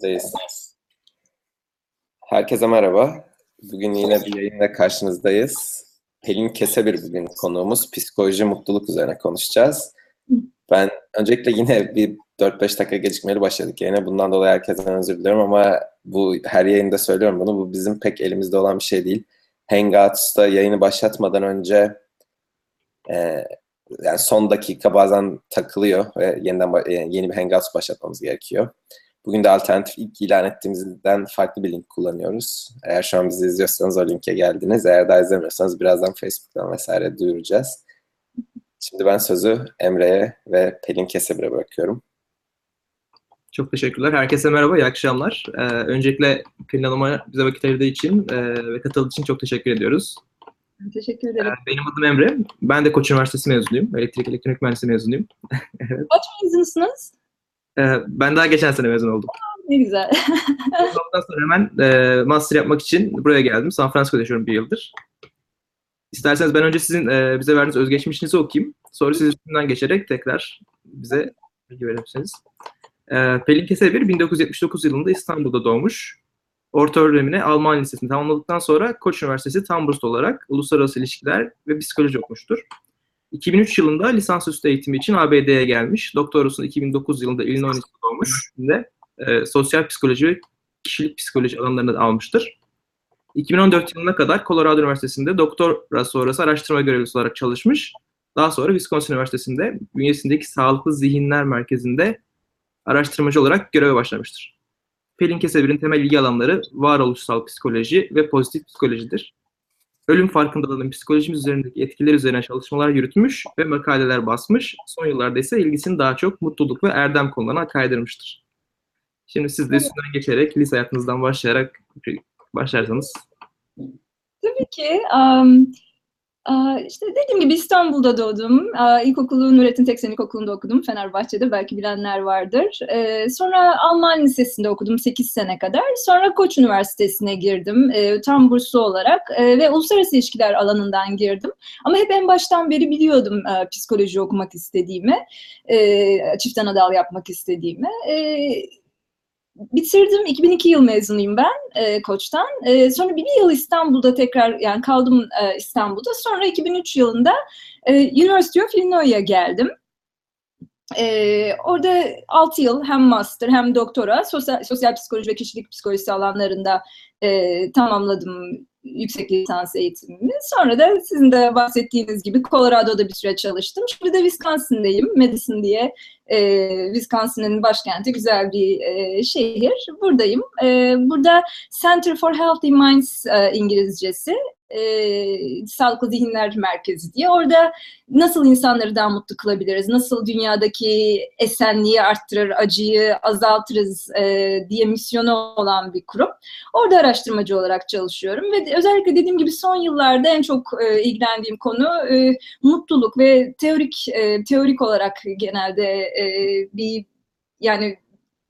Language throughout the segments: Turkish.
Kayıttayız. Herkese merhaba. Bugün yine bir yayınla karşınızdayız. Pelin Kesebir bugün konuğumuz. Psikoloji, mutluluk üzerine konuşacağız. Ben öncelikle yine bir 4-5 dakika gecikmeli başladık yayına. Bundan dolayı herkesten özür diliyorum ama bu her yayında söylüyorum bunu. Bu bizim pek elimizde olan bir şey değil. Hangouts'ta yayını başlatmadan önce e, yani son dakika bazen takılıyor ve yeniden e, yeni bir Hangouts başlatmamız gerekiyor. Bugün de alternatif ilk ilan ettiğimizden farklı bir link kullanıyoruz. Eğer şu an bizi izliyorsanız o linke geldiniz. Eğer daha izlemiyorsanız birazdan Facebook'tan vesaire duyuracağız. Şimdi ben sözü Emre'ye ve Pelin Kesebir'e bırakıyorum. Çok teşekkürler. Herkese merhaba, iyi akşamlar. Ee, öncelikle Pelin Hanım'a bize vakit ayırdığı için e, ve katıldığı için çok teşekkür ediyoruz. Teşekkür Ee, ederim. benim adım Emre. Ben de Koç Üniversitesi mezunuyum. Elektrik Elektronik Mühendisliği mezunuyum. Kaç mezunusunuz? Ee, ben daha geçen sene mezun oldum. Ne güzel. Ondan sonra hemen e, master yapmak için buraya geldim. San Francisco'da yaşıyorum bir yıldır. İsterseniz ben önce sizin e, bize verdiğiniz özgeçmişinizi okuyayım. Sonra siz üstünden geçerek tekrar bize bilgi verebilirsiniz. E, Pelin Kesebir 1979 yılında İstanbul'da doğmuş. Orta öğrenimini Alman Lisesi'ni tamamladıktan sonra Koç Üniversitesi Tam burslu olarak Uluslararası İlişkiler ve Psikoloji okumuştur. 2003 yılında lisansüstü eğitimi için ABD'ye gelmiş. Doktorasını 2009 yılında Illinois'ta doğmuş. Şimdi e, sosyal psikoloji ve kişilik psikoloji alanlarında almıştır. 2014 yılına kadar Colorado Üniversitesi'nde doktora sonrası araştırma görevlisi olarak çalışmış. Daha sonra Wisconsin Üniversitesi'nde bünyesindeki Sağlıklı Zihinler Merkezi'nde araştırmacı olarak göreve başlamıştır. Pelin Kesebir'in temel ilgi alanları varoluşsal psikoloji ve pozitif psikolojidir. Ölüm farkındalığının psikolojimiz üzerindeki etkiler üzerine çalışmalar yürütmüş ve makaleler basmış. Son yıllarda ise ilgisini daha çok mutluluk ve erdem konularına kaydırmıştır. Şimdi siz de üstünden geçerek lise hayatınızdan başlayarak başlarsanız. Tabii ki. Um, işte dediğim gibi İstanbul'da doğdum. İlkokulu Nurettin Teksen İlkokulu'nda okudum. Fenerbahçe'de belki bilenler vardır. Ee, sonra Alman Lisesi'nde okudum 8 sene kadar. Sonra Koç Üniversitesi'ne girdim. Ee, tam burslu olarak Ee, ve uluslararası ilişkiler alanından girdim. Ama hep en baştan beri biliyordum e, psikoloji okumak istediğimi. E, çift anadal yapmak istediğimi. Bitirdim. 2002 yıl mezunuyum ben e, Koç'tan. E, sonra bir yıl İstanbul'da tekrar yani kaldım e, İstanbul'da. Sonra 2003 yılında e, University of Illinois'a geldim. E, orada 6 yıl hem master hem doktora sosyal, sosyal psikoloji ve kişilik psikolojisi alanlarında e, tamamladım yüksek lisans eğitimimi. Sonra da sizin de bahsettiğiniz gibi Colorado'da bir süre çalıştım. Şimdi de Wisconsin'deyim. Madison diye e, Wisconsin'in başkenti güzel bir e, şehir. Buradayım. E, burada Center for Healthy Minds e, İngilizcesi. E, Sağlıklı Zihinler Merkezi diye. Orada nasıl insanları daha mutlu kılabiliriz, nasıl dünyadaki esenliği arttırır, acıyı azaltırız e, diye misyonu olan bir kurum. Orada araştırmacı olarak çalışıyorum ve özellikle dediğim gibi son yıllarda en çok e, ilgilendiğim konu e, mutluluk ve teorik e, teorik olarak genelde e, bir yani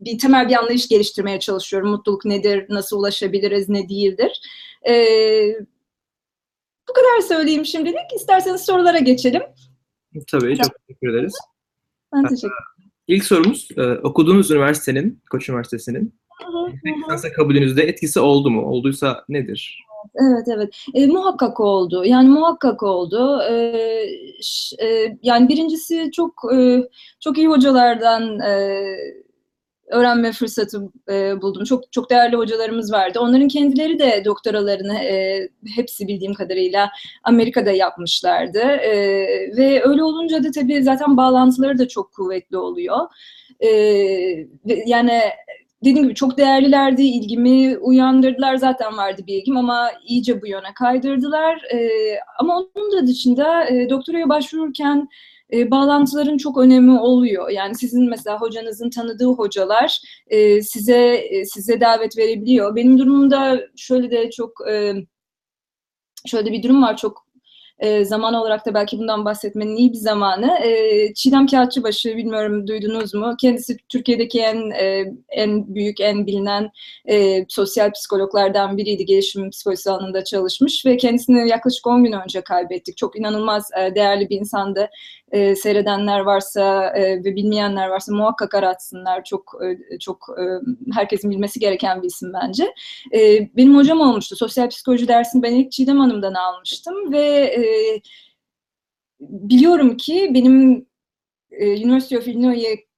bir temel bir anlayış geliştirmeye çalışıyorum. Mutluluk nedir, nasıl ulaşabiliriz, ne değildir. E, bu kadar söyleyeyim şimdilik. İsterseniz sorulara geçelim. Tabii, çok teşekkür ederiz. Ben teşekkür ederim. İlk sorumuz, e, okuduğunuz üniversitenin, Koç Üniversitesi'nin lisansa kabulünüzde etkisi oldu mu? Olduysa nedir? Evet evet e, muhakkak oldu yani muhakkak oldu e, ş, e, yani birincisi çok e, çok iyi hocalardan e, öğrenme fırsatı e, buldum çok çok değerli hocalarımız vardı onların kendileri de doktoralarını e, hepsi bildiğim kadarıyla Amerika'da yapmışlardı e, ve öyle olunca da tabii zaten bağlantıları da çok kuvvetli oluyor e, yani dediğim gibi çok değerlilerdi, ilgimi uyandırdılar. Zaten vardı bir ilgim ama iyice bu yöne kaydırdılar. E, ama onun da dışında e, doktoraya başvururken e, bağlantıların çok önemi oluyor. Yani sizin mesela hocanızın tanıdığı hocalar e, size e, size davet verebiliyor. Benim durumumda şöyle de çok e, şöyle bir durum var çok e, zaman olarak da belki bundan bahsetmenin iyi bir zamanı. E, Çiğdem Kağıtçıbaşı, bilmiyorum duydunuz mu? Kendisi Türkiye'deki en e, en büyük, en bilinen e, sosyal psikologlardan biriydi. Gelişim psikolojisi alanında çalışmış ve kendisini yaklaşık 10 gün önce kaybettik. Çok inanılmaz e, değerli bir insandı. e, seyredenler varsa e, ve bilmeyenler varsa muhakkak aratsınlar. Çok e, çok e, herkesin bilmesi gereken bir isim bence. E, benim hocam olmuştu. Sosyal psikoloji dersini ben ilk Çiğdem Hanım'dan almıştım ve e, biliyorum ki benim e, University of Illinois'e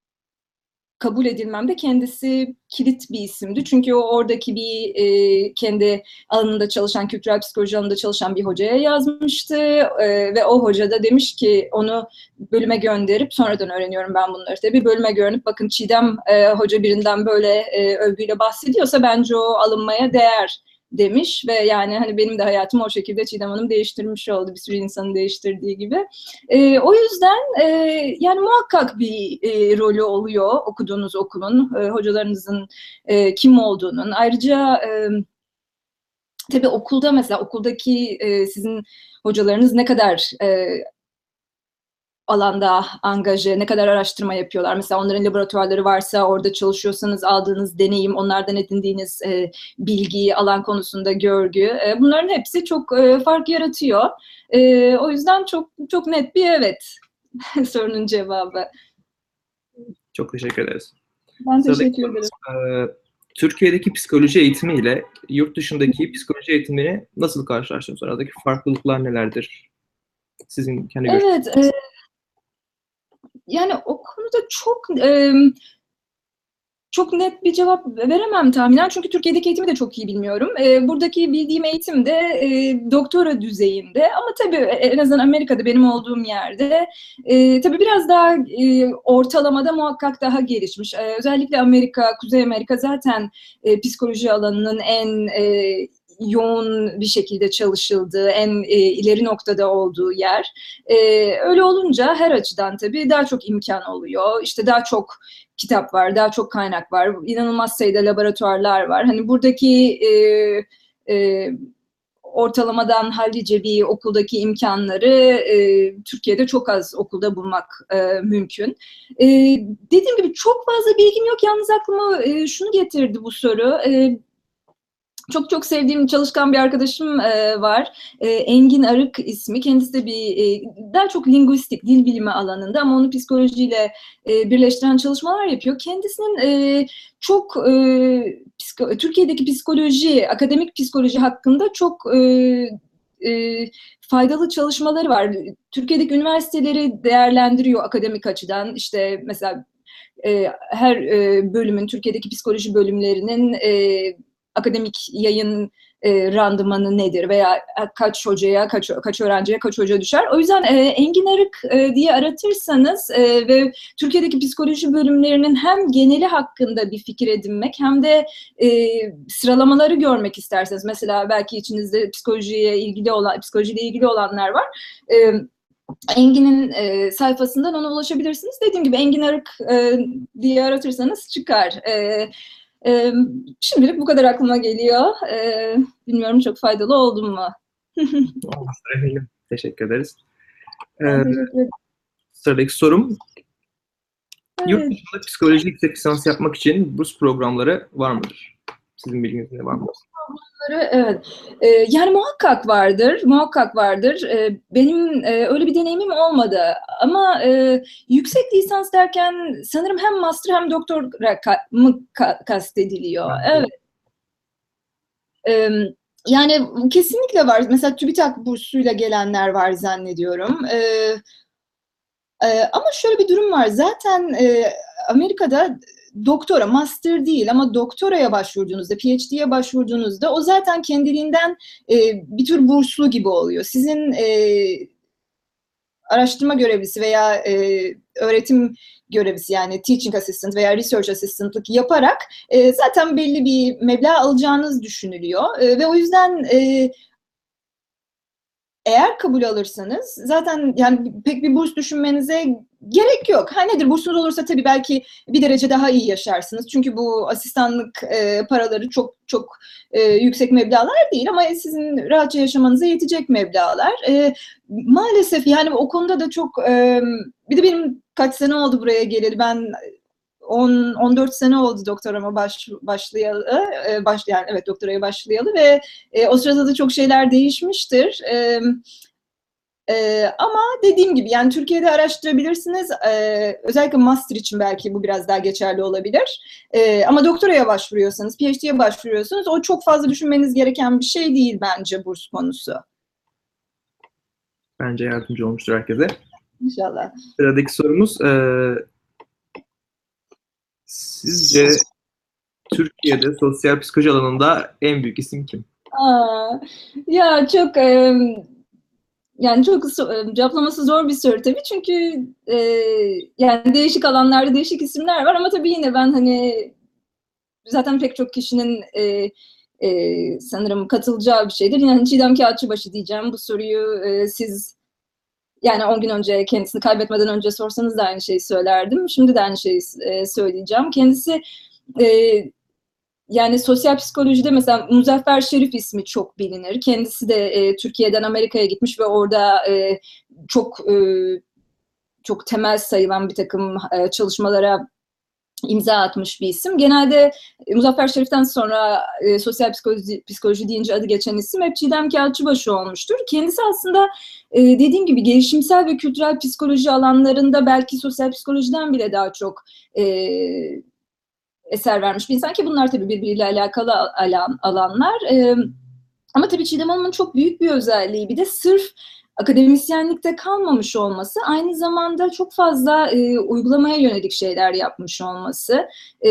kabul edilmemde kendisi kilit bir isimdi. Çünkü o oradaki bir e, kendi alanında çalışan, kültürel psikoloji alanında çalışan bir hocaya yazmıştı. E, ve o hoca da demiş ki onu bölüme gönderip, sonradan öğreniyorum ben bunları tabii, bölüme gönderip bakın Çiğdem e, hoca birinden böyle e, övgüyle bahsediyorsa bence o alınmaya değer demiş ve yani hani benim de hayatımı o şekilde Çiğdem Hanım değiştirmiş oldu bir sürü insanın değiştirdiği gibi. E, o yüzden e, yani muhakkak bir e, rolü oluyor okuduğunuz okulun, e, hocalarınızın e, kim olduğunun. Ayrıca e, tabii okulda mesela okuldaki e, sizin hocalarınız ne kadar e, alanda angaje, ne kadar araştırma yapıyorlar. Mesela onların laboratuvarları varsa, orada çalışıyorsanız aldığınız deneyim, onlardan edindiğiniz e, bilgi, alan konusunda görgü, e, bunların hepsi çok e, fark yaratıyor. E, o yüzden çok çok net bir evet sorunun cevabı. Çok teşekkür ederiz. Ben teşekkür ederim. e, Türkiye'deki psikoloji eğitimi ile yurt dışındaki psikoloji eğitimini nasıl karşılaştırıyorsunuz? Aradaki farklılıklar nelerdir? Sizin kendi. Evet, e, yani o konuda çok e, çok net bir cevap veremem tahminen çünkü Türkiye'deki eğitimi de çok iyi bilmiyorum. E, buradaki bildiğim eğitim de e, doktora düzeyinde ama tabii en azından Amerika'da benim olduğum yerde e, tabii biraz daha e, ortalamada muhakkak daha gelişmiş. E, özellikle Amerika, Kuzey Amerika zaten e, psikoloji alanının en e, yoğun bir şekilde çalışıldığı, en e, ileri noktada olduğu yer. E, öyle olunca her açıdan tabii daha çok imkan oluyor. İşte daha çok kitap var, daha çok kaynak var, inanılmaz sayıda laboratuvarlar var. Hani buradaki e, e, ortalamadan hallice bir okuldaki imkanları e, Türkiye'de çok az okulda bulmak e, mümkün. E, dediğim gibi çok fazla bilgim yok. Yalnız aklıma e, şunu getirdi bu soru. E, çok çok sevdiğim çalışkan bir arkadaşım e, var. E, Engin Arık ismi. Kendisi de bir e, daha çok linguistik, dil bilimi alanında ama onu psikolojiyle e, birleştiren çalışmalar yapıyor. Kendisinin e, çok e, psiko, Türkiye'deki psikoloji, akademik psikoloji hakkında çok e, e, faydalı çalışmaları var. Türkiye'deki üniversiteleri değerlendiriyor akademik açıdan. İşte mesela e, her e, bölümün, Türkiye'deki psikoloji bölümlerinin e, akademik yayın e, randımanı nedir veya kaç hocaya, kaç, kaç öğrenciye, kaç hoca düşer. O yüzden e, Engin Arık e, diye aratırsanız e, ve Türkiye'deki psikoloji bölümlerinin hem geneli hakkında bir fikir edinmek hem de e, sıralamaları görmek isterseniz mesela belki içinizde psikolojiye ilgili olan psikolojiyle ilgili olanlar var. E, Engin'in e, sayfasından ona ulaşabilirsiniz. Dediğim gibi Engin Arık e, diye aratırsanız çıkar. E, ee, şimdilik bu kadar aklıma geliyor. Ee, bilmiyorum çok faydalı oldum mu? Olmuştur eminim. Teşekkür ederiz. Ee, Ben teşekkür ederim. sıradaki sorum. Yurt Evet. dışında psikoloji yüksek lisans yapmak için burs programları var mıdır? Sizin bilginizde var mı? Evet. Ee, yani muhakkak vardır, muhakkak vardır. Ee, benim e, öyle bir deneyimim olmadı. Ama e, yüksek lisans derken sanırım hem master hem doktora ka- mı ka- kastediliyor. Evet. Evet. Ee, yani kesinlikle var. Mesela TÜBİTAK bursuyla gelenler var zannediyorum. Ee, e, ama şöyle bir durum var. Zaten e, Amerika'da doktora, master değil ama doktoraya başvurduğunuzda, PhD'ye başvurduğunuzda o zaten kendiliğinden e, bir tür burslu gibi oluyor. Sizin e, araştırma görevlisi veya e, öğretim görevlisi yani teaching assistant veya research assistant'lık yaparak e, zaten belli bir meblağ alacağınız düşünülüyor. E, ve o yüzden e, eğer kabul alırsanız zaten yani pek bir burs düşünmenize gerek yok. Ha nedir bursunuz olursa tabii belki bir derece daha iyi yaşarsınız. Çünkü bu asistanlık e, paraları çok çok e, yüksek meblağlar değil ama sizin rahatça yaşamanıza yetecek meblağlar. E, maalesef yani o konuda da çok e, bir de benim kaç sene oldu buraya geleli ben 10 14 sene oldu doktorama baş, başlayalı e, başlayan evet doktoraya başlayalı ve e, o sırada da çok şeyler değişmiştir. E, Ee, ama dediğim gibi yani Türkiye'de araştırabilirsiniz. Ee, özellikle master için belki bu biraz daha geçerli olabilir. Ee, ama doktoraya başvuruyorsanız, PhD'ye başvuruyorsanız o çok fazla düşünmeniz gereken bir şey değil bence burs konusu. Bence yardımcı olmuştur herkese. İnşallah. Sıradaki sorumuz eee, sizce Türkiye'de sosyal psikoloji alanında en büyük isim kim? Aa, ya çok e, yani çok e, cevaplaması zor bir soru tabii çünkü e, yani değişik alanlarda değişik isimler var ama tabii yine ben hani zaten pek çok kişinin e, e, sanırım katılacağı bir şeydir. Yani Çiğdem Kağıtçıbaşı diyeceğim. Bu soruyu e, siz yani 10 gün önce kendisini kaybetmeden önce sorsanız da aynı şeyi söylerdim. Şimdi de aynı şeyi e, söyleyeceğim. Kendisi e, yani sosyal psikolojide mesela Muzaffer Şerif ismi çok bilinir. Kendisi de e, Türkiye'den Amerika'ya gitmiş ve orada e, çok e, çok temel sayılan bir takım e, çalışmalara imza atmış bir isim. Genelde e, Muzaffer Şerif'ten sonra e, sosyal psikoloji, psikoloji deyince adı geçen isim hep Çiğdem Kağıtçıbaşı olmuştur. Kendisi aslında e, dediğim gibi gelişimsel ve kültürel psikoloji alanlarında belki sosyal psikolojiden bile daha çok e, eser vermiş bir insan ki bunlar tabii birbiriyle alakalı alan, alanlar. E, ama tabii Çiğdem Hanım'ın çok büyük bir özelliği bir de sırf akademisyenlikte kalmamış olması, aynı zamanda çok fazla e, uygulamaya yönelik şeyler yapmış olması. E,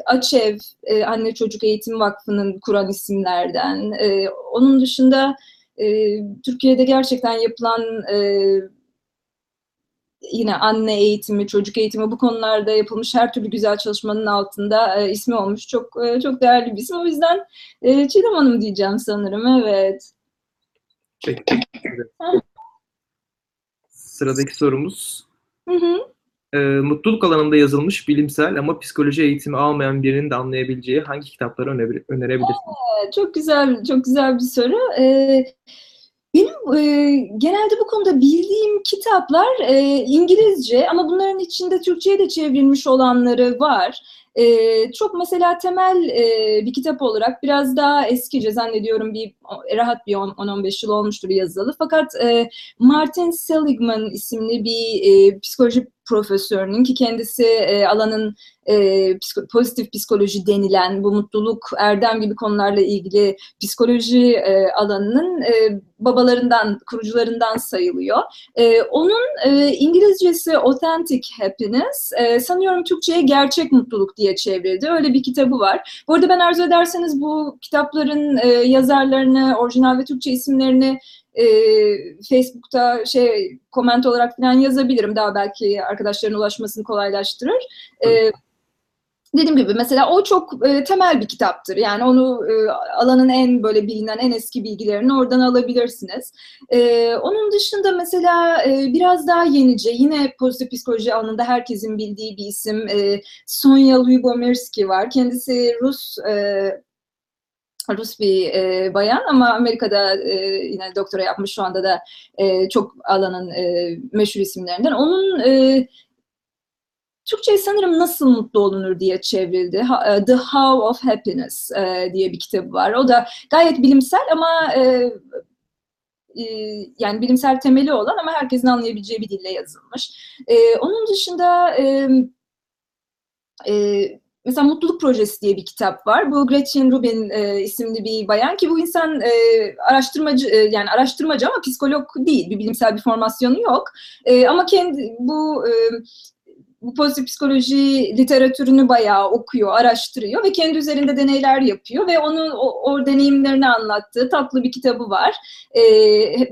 Açev, e, Anne Çocuk Eğitim Vakfı'nın kuran isimlerden. E, onun dışında e, Türkiye'de gerçekten yapılan e, yine anne eğitimi, çocuk eğitimi bu konularda yapılmış her türlü güzel çalışmanın altında e, ismi olmuş. Çok e, çok değerli bir isim. O yüzden e, Çiğdem Hanım diyeceğim sanırım. Evet. Peki. Sıradaki sorumuz Hı hı. e, mutluluk alanında yazılmış bilimsel ama psikoloji eğitimi almayan birinin de anlayabileceği hangi kitapları öne- önerebilirsiniz? Evet, Çok güzel, çok güzel bir soru. Ee, benim e, genelde bu konuda bildiğim kitaplar e, İngilizce ama bunların içinde Türkçe'ye de çevrilmiş olanları var. E, çok mesela temel e, bir kitap olarak biraz daha eskice zannediyorum bir rahat bir 10-15 yıl olmuştur yazılı. Fakat e, Martin Seligman isimli bir e, psikoloji profesörünün ki kendisi e, alanın e, pozitif psikoloji denilen bu mutluluk, erdem gibi konularla ilgili psikoloji e, alanının e, babalarından, kurucularından sayılıyor. E, onun e, İngilizcesi Authentic Happiness, e, sanıyorum Türkçe'ye Gerçek Mutluluk diye çevrildi. Öyle bir kitabı var. Bu arada ben arzu ederseniz bu kitapların e, yazarlarını, orijinal ve Türkçe isimlerini e, Facebook'ta şey koment olarak falan yazabilirim. Daha belki arkadaşların ulaşmasını kolaylaştırır. E, dediğim gibi mesela o çok e, temel bir kitaptır. Yani onu e, alanın en böyle bilinen en eski bilgilerini oradan alabilirsiniz. E, onun dışında mesela e, biraz daha yenice yine pozitif psikoloji alanında herkesin bildiği bir isim e, Sonya Lyubomirsky var. Kendisi Rus e, Rus bir e, bayan ama Amerika'da e, yine doktora yapmış şu anda da e, çok alanın e, meşhur isimlerinden. Onun e, Türkçe'ye sanırım Nasıl Mutlu Olunur diye çevrildi. E, The How of Happiness e, diye bir kitabı var. O da gayet bilimsel ama e, yani bilimsel temeli olan ama herkesin anlayabileceği bir dille yazılmış. Onun dışında mesela Mutluluk Projesi diye bir kitap var. Bu Gretchen Rubin isimli bir bayan ki bu insan araştırmacı yani araştırmacı ama psikolog değil. Bir bilimsel bir formasyonu yok. Ama kendi bu bu pozitif psikoloji literatürünü bayağı okuyor, araştırıyor ve kendi üzerinde deneyler yapıyor ve onun o, o deneyimlerini anlattığı tatlı bir kitabı var. E,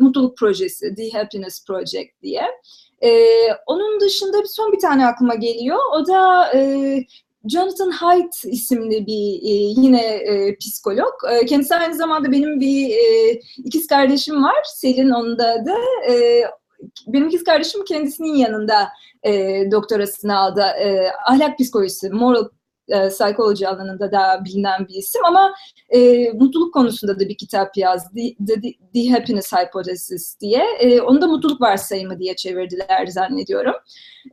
Mutluluk Projesi, The Happiness Project diye. E, onun dışında son bir tane aklıma geliyor. O da e, Jonathan Haidt isimli bir e, yine e, psikolog. E, kendisi aynı zamanda benim bir e, ikiz kardeşim var. Selin onun da adı. E, benim ikiz kardeşim kendisinin yanında e, doktorasını aldı. E, ahlak psikolojisi, moral e, psychology alanında da bilinen bir isim ama e, mutluluk konusunda da bir kitap yazdı. The, The, The Happiness Hypothesis diye. E, onu da mutluluk varsayımı diye çevirdiler zannediyorum.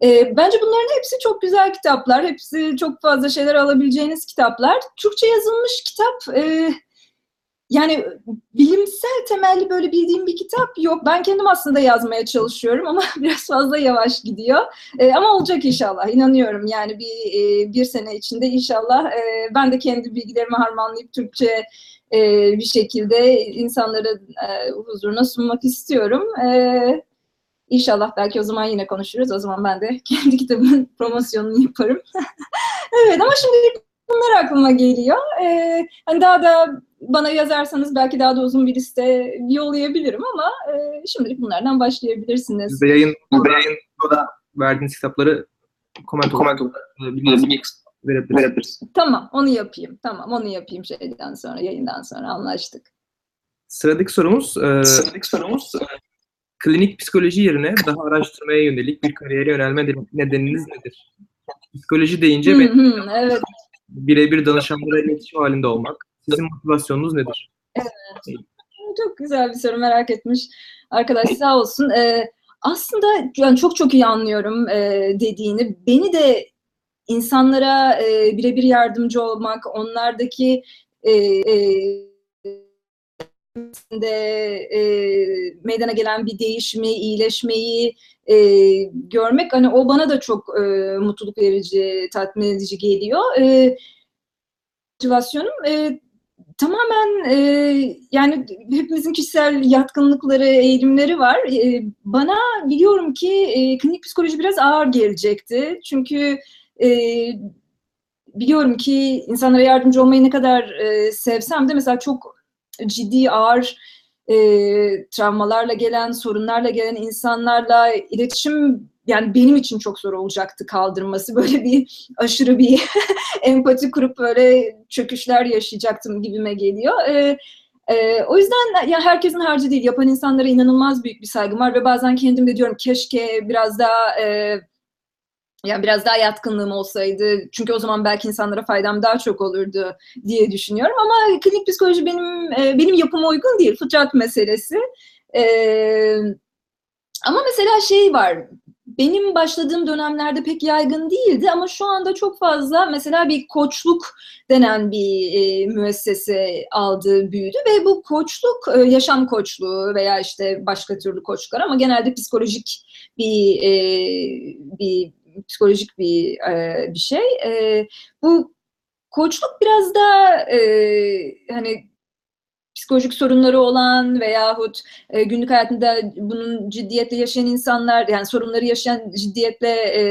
E, bence bunların hepsi çok güzel kitaplar. Hepsi çok fazla şeyler alabileceğiniz kitaplar. Türkçe yazılmış kitap... E, yani bilimsel temelli böyle bildiğim bir kitap yok. Ben kendim aslında yazmaya çalışıyorum ama biraz fazla yavaş gidiyor. E, ama olacak inşallah. İnanıyorum. Yani bir e, bir sene içinde inşallah e, ben de kendi bilgilerimi harmanlayıp Türkçe e, bir şekilde insanların e, huzuruna sunmak istiyorum. E, İnşallah belki o zaman yine konuşuruz. O zaman ben de kendi kitabımın promosyonunu yaparım. evet ama şimdi bunlar aklıma geliyor. Ee, hani daha da bana yazarsanız belki daha da uzun bir liste yollayabilirim ama e, şimdilik bunlardan başlayabilirsiniz. Biz de yayın, yayın verdiğiniz kitapları koment olarak e, verebiliriz. Tamam, onu yapayım. Tamam, onu yapayım şeyden sonra, yayından sonra anlaştık. Sıradaki sorumuz, e, Sıradaki sorumuz klinik psikoloji yerine daha araştırmaya yönelik bir kariyere yönelme nedeniniz nedir? Psikoloji deyince Hı hı, evet. birebir danışanlara iletişim halinde olmak. Sizin motivasyonunuz nedir? Çok güzel bir soru merak etmiş arkadaş sağ olsun. Ee, aslında yani çok çok iyi anlıyorum e, dediğini. Beni de insanlara e, birebir yardımcı olmak, onlardaki e, e, de e, meydana gelen bir değişimi, iyileşmeyi e, görmek hani o bana da çok e, mutluluk verici, tatmin edici geliyor. E, motivasyonum e, tamamen e, yani hepimizin kişisel yatkınlıkları, eğilimleri var. E, bana biliyorum ki e, klinik psikoloji biraz ağır gelecekti. Çünkü e, biliyorum ki insanlara yardımcı olmayı ne kadar e, sevsem de mesela çok ciddi ağır e, travmalarla gelen, sorunlarla gelen insanlarla iletişim yani benim için çok zor olacaktı kaldırması. Böyle bir aşırı bir empati kurup böyle çöküşler yaşayacaktım gibime geliyor. E, e, o yüzden ya herkesin harcı değil. Yapan insanlara inanılmaz büyük bir saygım var ve bazen kendim de diyorum keşke biraz daha e, yani biraz daha yatkınlığım olsaydı çünkü o zaman belki insanlara faydam daha çok olurdu diye düşünüyorum ama klinik psikoloji benim e, benim yapıma uygun değil fıtrat meselesi e, ama mesela şey var benim başladığım dönemlerde pek yaygın değildi ama şu anda çok fazla mesela bir koçluk denen bir e, müessese aldı, büyüdü ve bu koçluk e, yaşam koçluğu veya işte başka türlü koçluklar ama genelde psikolojik bir e, bir psikolojik bir e, bir şey. E, bu koçluk biraz da e, hani psikolojik sorunları olan veyahut e, günlük hayatında bunun ciddiyetle yaşayan insanlar yani sorunları yaşayan ciddiyetle e,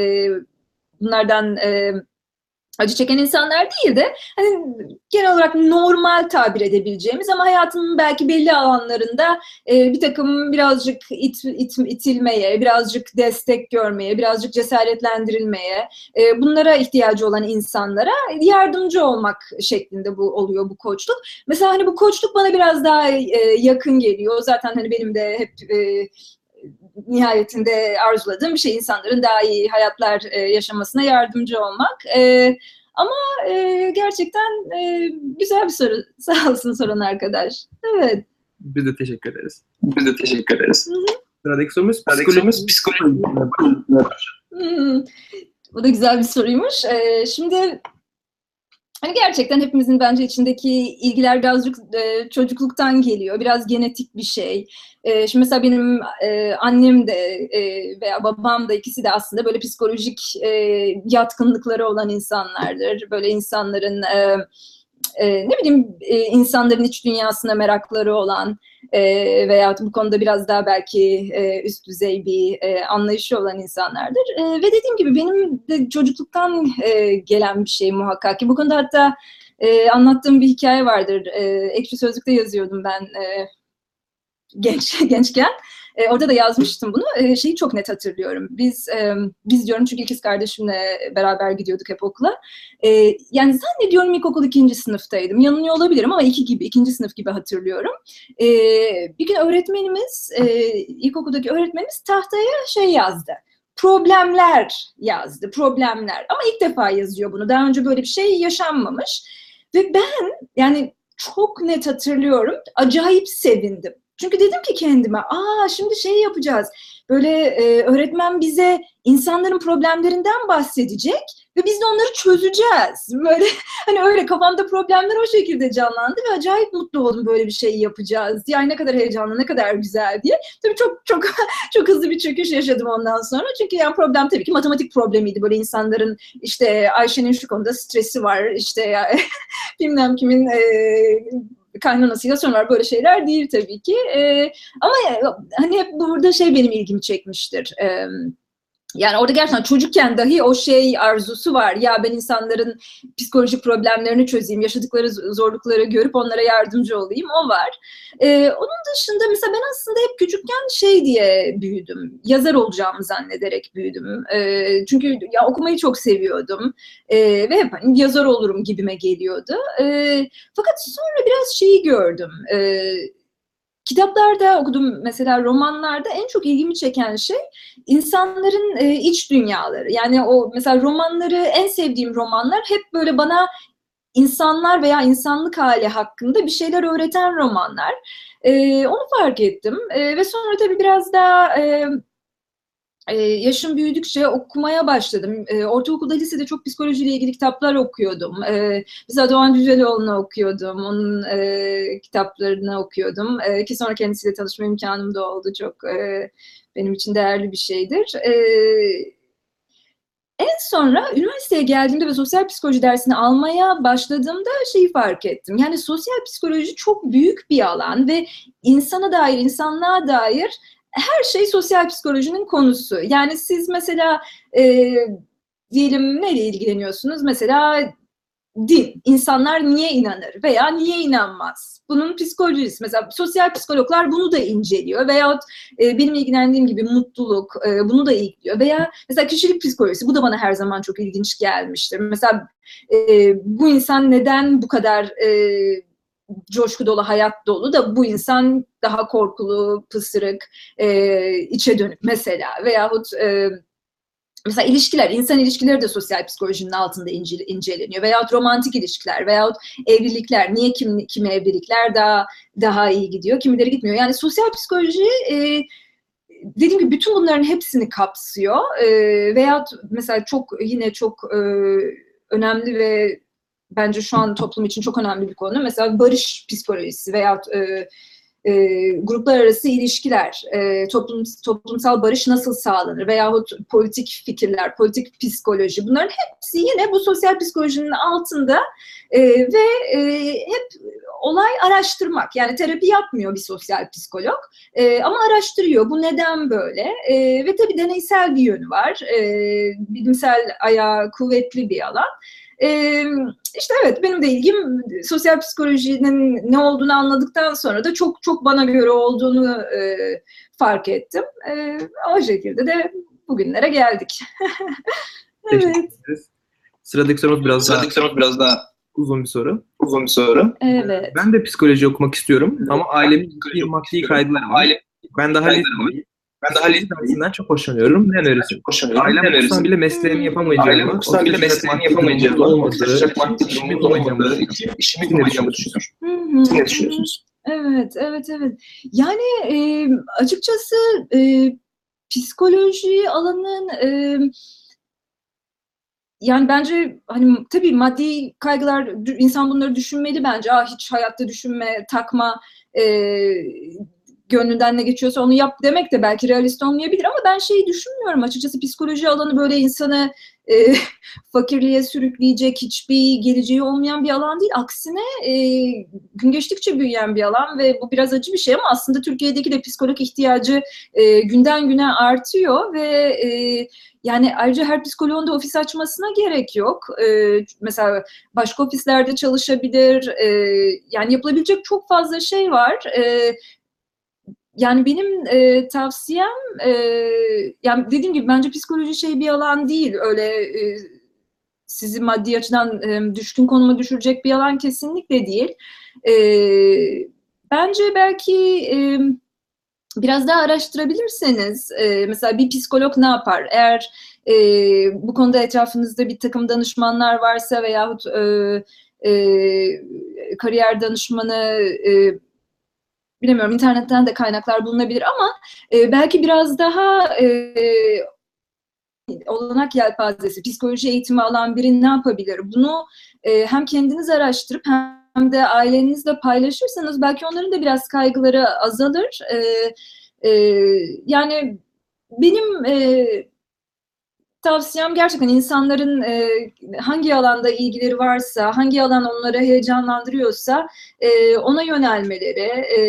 bunlardan e, acı çeken insanlar değil de hani genel olarak normal tabir edebileceğimiz ama hayatının belki belli alanlarında e, bir takım birazcık it, it, itilmeye, birazcık destek görmeye, birazcık cesaretlendirilmeye, e, bunlara ihtiyacı olan insanlara yardımcı olmak şeklinde bu oluyor bu koçluk. Mesela hani bu koçluk bana biraz daha e, yakın geliyor. Zaten hani benim de hep e, nihayetinde arzuladığım bir şey insanların daha iyi hayatlar e, yaşamasına yardımcı olmak. E, ama e, gerçekten e, güzel bir soru. Sağ olsun soran arkadaş. Evet. Biz de teşekkür ederiz. biz de teşekkür ederiz. Sıradaki sorumuz Sıradaki sorumuz psikoloji. Hmm, bu da güzel bir soruymuş. E, şimdi Hani gerçekten hepimizin bence içindeki ilgiler birazcık e, çocukluktan geliyor. Biraz genetik bir şey. E, şimdi mesela benim e, annem de e, veya babam da ikisi de aslında böyle psikolojik e, yatkınlıkları olan insanlardır. Böyle insanların e, e, ne bileyim e, insanların iç dünyasına merakları olan e, veya bu konuda biraz daha belki e, üst düzey bir e, anlayışı olan insanlardır. E, ve dediğim gibi benim de çocukluktan e, gelen bir şey muhakkak ki. Bu konuda hatta e, anlattığım bir hikaye vardır. E, Ekşi Sözlük'te yazıyordum ben e, genç gençken. E, orada da yazmıştım bunu. E, şeyi çok net hatırlıyorum. Biz e, biz diyorum çünkü ikiz kardeşimle beraber gidiyorduk hep okula. E, yani zannediyorum ilkokul ikinci sınıftaydım. Yanılıyor olabilirim ama iki gibi, ikinci sınıf gibi hatırlıyorum. E, bir gün öğretmenimiz, e, ilkokuldaki öğretmenimiz tahtaya şey yazdı. Problemler yazdı, problemler. Ama ilk defa yazıyor bunu. Daha önce böyle bir şey yaşanmamış. Ve ben yani çok net hatırlıyorum. Acayip sevindim. Çünkü dedim ki kendime, aa şimdi şey yapacağız. Böyle e, öğretmen bize insanların problemlerinden bahsedecek ve biz de onları çözeceğiz. Böyle hani öyle kafamda problemler o şekilde canlandı ve acayip mutlu oldum böyle bir şey yapacağız. Yani ne kadar heyecanlı, ne kadar güzel diye. Tabii çok çok çok hızlı bir çöküş yaşadım ondan sonra. Çünkü yani problem tabii ki matematik problemiydi. Böyle insanların işte Ayşe'nin şu konuda stresi var. işte bilmem kimin e, kaynanasıyla sorun var. Böyle şeyler değil tabii ki. E, ama hani hep burada şey benim ilgimi çekmiştir. E, yani orada gerçekten çocukken dahi o şey arzusu var. Ya ben insanların psikolojik problemlerini çözeyim, yaşadıkları zorlukları görüp onlara yardımcı olayım. O var. Ee, onun dışında mesela ben aslında hep küçükken şey diye büyüdüm. Yazar olacağımı zannederek büyüdüm. Ee, çünkü ya okumayı çok seviyordum. Ee, ve hep hani yazar olurum gibime geliyordu. Ee, fakat sonra biraz şeyi gördüm. Ee, kitaplarda okudum mesela romanlarda en çok ilgimi çeken şey insanların e, iç dünyaları. Yani o mesela romanları en sevdiğim romanlar hep böyle bana insanlar veya insanlık hali hakkında bir şeyler öğreten romanlar. E, onu fark ettim e, ve sonra tabii biraz daha e, ee, yaşım büyüdükçe okumaya başladım. Ee, ortaokulda, lisede çok psikolojiyle ilgili kitaplar okuyordum. Ee, mesela Doğan Cüceloğlu'nu okuyordum, onun e, kitaplarını okuyordum. Ki sonra kendisiyle tanışma imkanım da oldu. Çok benim için değerli bir şeydir. En sonra üniversiteye geldiğimde ve sosyal psikoloji dersini almaya başladığımda şeyi fark ettim. Yani sosyal psikoloji çok büyük bir alan ve insana dair, insanlığa dair her şey sosyal psikolojinin konusu. Yani siz mesela e, diyelim neyle ilgileniyorsunuz? Mesela din. İnsanlar niye inanır veya niye inanmaz? Bunun psikolojisi. Mesela sosyal psikologlar bunu da inceliyor. Veyahut e, benim ilgilendiğim gibi mutluluk e, bunu da ilgiliyor. Veya mesela kişilik psikolojisi. Bu da bana her zaman çok ilginç gelmiştir. Mesela e, bu insan neden bu kadar e, coşku dolu, hayat dolu da bu insan daha korkulu, pısırık, e, içe dönük mesela. Veyahut e, mesela ilişkiler, insan ilişkileri de sosyal psikolojinin altında ince, inceleniyor. Veyahut romantik ilişkiler veyahut evlilikler, niye kim, kimi evlilikler daha daha iyi gidiyor, kimileri gitmiyor. Yani sosyal psikoloji e, dediğim gibi bütün bunların hepsini kapsıyor. E, veyahut mesela çok yine çok e, önemli ve bence şu an toplum için çok önemli bir konu. Mesela barış psikolojisi veya e, e, gruplar arası ilişkiler, e, toplum, toplumsal barış nasıl sağlanır veyahut politik fikirler, politik psikoloji bunların hepsi yine bu sosyal psikolojinin altında e, ve e, hep olay araştırmak. Yani terapi yapmıyor bir sosyal psikolog e, ama araştırıyor. Bu neden böyle? E, ve tabii deneysel bir yönü var. E, bilimsel ayağı kuvvetli bir alan. E, işte evet benim de ilgim sosyal psikolojinin ne olduğunu anladıktan sonra da çok çok bana göre olduğunu e, fark ettim. E, o şekilde de bugünlere geldik. evet. Sıradaki sorumuz biraz Sıradaki daha sorumuz biraz daha uzun bir soru. uzun bir soru. Evet. Ben de psikoloji okumak istiyorum ama ailemin bir maddi kaygıları var. Aile Ben daha lisedeyim. Ben daha Lisede dersinden çok hoşlanıyorum. Ne önerirsin? koşamıyorum. Ailem Ne okusan bile mesleğimi yapamayacağım. Ailem okusan bile mesleğini yapamayacağım. Olmadığı işimi kuracağımı düşünüyorum. Hı hı. Siz ne düşünüyorsunuz? Evet, evet, evet. Yani e, açıkçası e, psikoloji alanının e, yani bence hani tabii maddi kaygılar insan bunları düşünmeli bence. Aa, hiç hayatta düşünme, takma, e, gönlünden ne geçiyorsa onu yap demek de belki realist olmayabilir ama ben şeyi düşünmüyorum açıkçası psikoloji alanı böyle insanı e, fakirliğe sürükleyecek hiçbir geleceği olmayan bir alan değil. Aksine e, gün geçtikçe büyüyen bir alan ve bu biraz acı bir şey ama aslında Türkiye'deki de psikolog ihtiyacı e, günden güne artıyor ve e, yani ayrıca her psikoloğun da ofis açmasına gerek yok. E, mesela başka ofislerde çalışabilir. E, yani yapılabilecek çok fazla şey var. E, yani benim e, tavsiyem e, yani dediğim gibi bence psikoloji şey bir alan değil. Öyle e, sizi maddi açıdan e, düşkün konuma düşürecek bir alan kesinlikle değil. E, bence belki e, biraz daha araştırabilirseniz e, mesela bir psikolog ne yapar? Eğer e, bu konuda etrafınızda bir takım danışmanlar varsa veyahut e, e, kariyer danışmanı e, bilemiyorum internetten de kaynaklar bulunabilir ama e, belki biraz daha e, olanak yelpazesi, psikoloji eğitimi alan biri ne yapabilir? Bunu e, hem kendiniz araştırıp hem de ailenizle paylaşırsanız belki onların da biraz kaygıları azalır. E, e, yani benim e, tavsiyem gerçekten insanların e, hangi alanda ilgileri varsa, hangi alan onları heyecanlandırıyorsa e, ona yönelmeleri. E,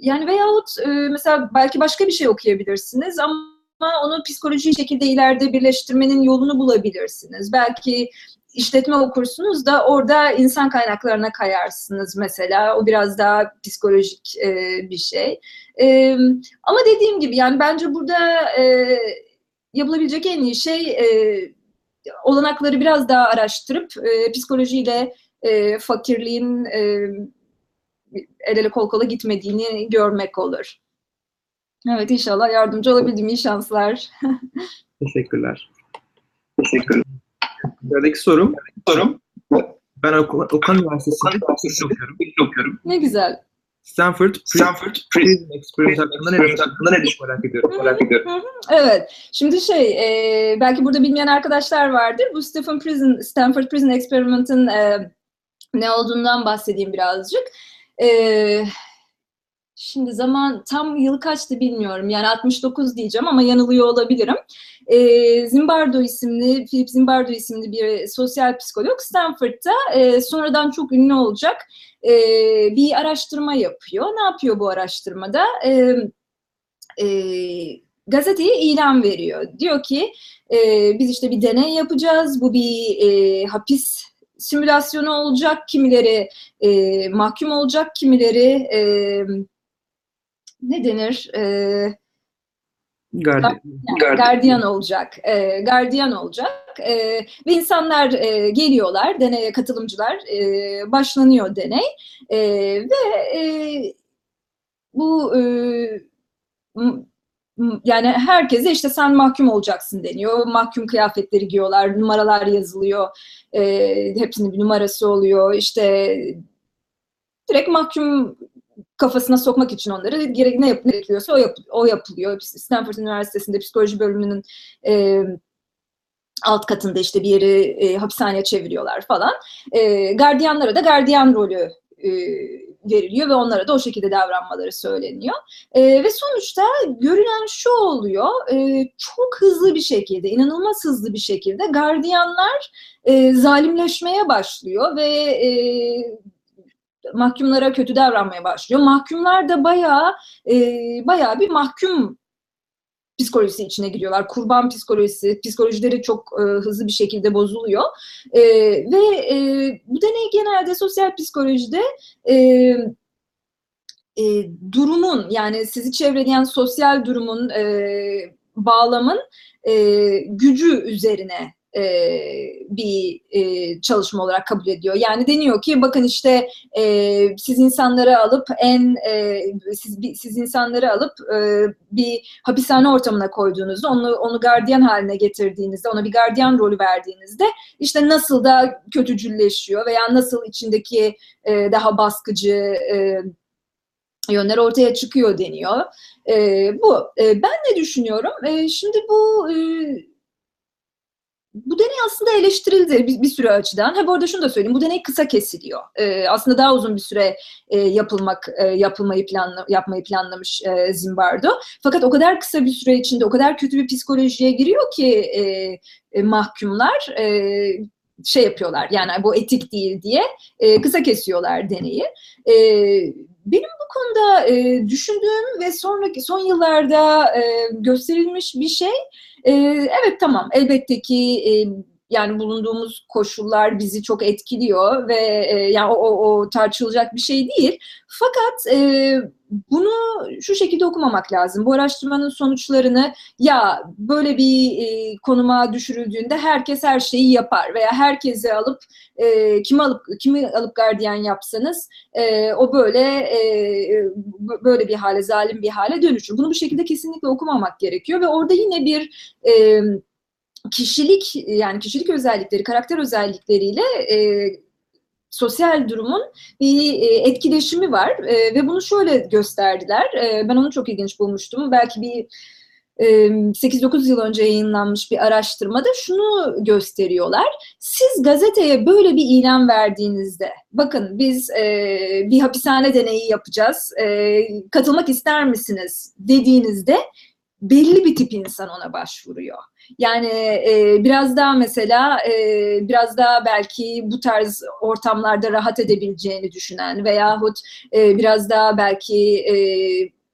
yani veyahut e, mesela belki başka bir şey okuyabilirsiniz ama onu psikoloji şekilde ileride birleştirmenin yolunu bulabilirsiniz. Belki işletme okursunuz da orada insan kaynaklarına kayarsınız mesela. O biraz daha psikolojik e, bir şey. E, ama dediğim gibi yani bence burada e, yapılabilecek en iyi şey e, olanakları biraz daha araştırıp e, psikolojiyle e, fakirliğin e, el ele kol kola gitmediğini görmek olur. Evet inşallah yardımcı olabildim. İyi şanslar. Teşekkürler. Teşekkür Sıradaki sorum. Sorum. Ben Okan, Okan Üniversitesi'nde okuyorum. Ne güzel. Stanford Stanford Prison Experiment hakkında ne hakkında ne merak ediyorum. merak ediyorum. Evet. Şimdi şey, e, belki burada bilmeyen arkadaşlar vardır. Bu Stephen Prison, Stanford Prison Experiment'ın e, ne olduğundan bahsedeyim birazcık. E, şimdi zaman tam yılı kaçtı bilmiyorum. Yani 69 diyeceğim ama yanılıyor olabilirim. E, Zimbardo isimli, Philip Zimbardo isimli bir sosyal psikolog Stanford'da e, sonradan çok ünlü olacak e, bir araştırma yapıyor. Ne yapıyor bu araştırmada? E, e, gazeteye ilan veriyor. Diyor ki e, biz işte bir deney yapacağız. Bu bir e, hapis simülasyonu olacak. Kimileri e, mahkum olacak, kimileri e, ne denir? E, Gardi. yani gardiyan. Olacak, e, gardiyan olacak. E, ve insanlar e, geliyorlar, deneye katılımcılar, e, başlanıyor deney. E, ve e, bu e, yani herkese işte sen mahkum olacaksın deniyor, mahkum kıyafetleri giyiyorlar, numaralar yazılıyor, e, hepsinin bir numarası oluyor, işte direkt mahkum kafasına sokmak için onları gerek ne yap- gerekiyorsa o, yap- o yapılıyor. Stanford Üniversitesi'nde psikoloji bölümünün e, alt katında işte bir yeri e, hapishaneye çeviriyorlar falan. E, gardiyanlara da gardiyan rolü e, veriliyor ve onlara da o şekilde davranmaları söyleniyor. E, ve sonuçta görülen şu oluyor, e, çok hızlı bir şekilde, inanılmaz hızlı bir şekilde gardiyanlar e, zalimleşmeye başlıyor ve e, mahkumlara kötü davranmaya başlıyor. Mahkumlar da bayağı e, bayağı bir mahkum psikolojisi içine giriyorlar. Kurban psikolojisi, psikolojileri çok e, hızlı bir şekilde bozuluyor. E, ve e, bu deney genelde sosyal psikolojide e, e, durumun yani sizi çevreleyen sosyal durumun e, bağlamın e, gücü üzerine e, bir e, çalışma olarak kabul ediyor. Yani deniyor ki bakın işte e, siz insanları alıp en e, siz, bi- siz insanları alıp e, bir hapishane ortamına koyduğunuzda onu onu gardiyan haline getirdiğinizde ona bir gardiyan rolü verdiğinizde işte nasıl da kötücülleşiyor veya nasıl içindeki e, daha baskıcı e, yönler ortaya çıkıyor deniyor. E, bu. E, ben ne düşünüyorum? E, şimdi bu e, bu deney aslında eleştirildi bir, bir süre açıdan. Ha bu arada şunu da söyleyeyim. Bu deney kısa kesiliyor. E, aslında daha uzun bir süre e, yapılmak e, yapılmayı planla, yapmayı planlamış e, Zimbardo. Fakat o kadar kısa bir süre içinde o kadar kötü bir psikolojiye giriyor ki e, e, mahkumlar e, şey yapıyorlar. Yani bu etik değil diye e, kısa kesiyorlar deneyi. E, benim bu konuda e, düşündüğüm ve sonraki son yıllarda e, gösterilmiş bir şey e, evet tamam elbette ki e, yani bulunduğumuz koşullar bizi çok etkiliyor ve e, yani o, o, o tartışılacak bir şey değil. Fakat e, bunu şu şekilde okumamak lazım. Bu araştırmanın sonuçlarını ya böyle bir e, konuma düşürüldüğünde herkes her şeyi yapar veya herkesi alıp e, kimi alıp kimi alıp gardiyan yapsanız e, o böyle e, böyle bir hale zalim bir hale dönüşür. Bunu bu şekilde kesinlikle okumamak gerekiyor ve orada yine bir e, kişilik yani kişilik özellikleri, karakter özellikleriyle e, sosyal durumun bir e, etkileşimi var E, ve bunu şöyle gösterdiler. E, ben onu çok ilginç bulmuştum. Belki bir e, 8-9 yıl önce yayınlanmış bir araştırmada şunu gösteriyorlar. Siz gazeteye böyle bir ilan verdiğinizde, bakın biz bir hapishane deneyi yapacağız, katılmak ister misiniz dediğinizde belli bir tip insan ona başvuruyor. Yani e, biraz daha mesela e, biraz daha belki bu tarz ortamlarda rahat edebileceğini düşünen veyahut e, biraz daha belki e,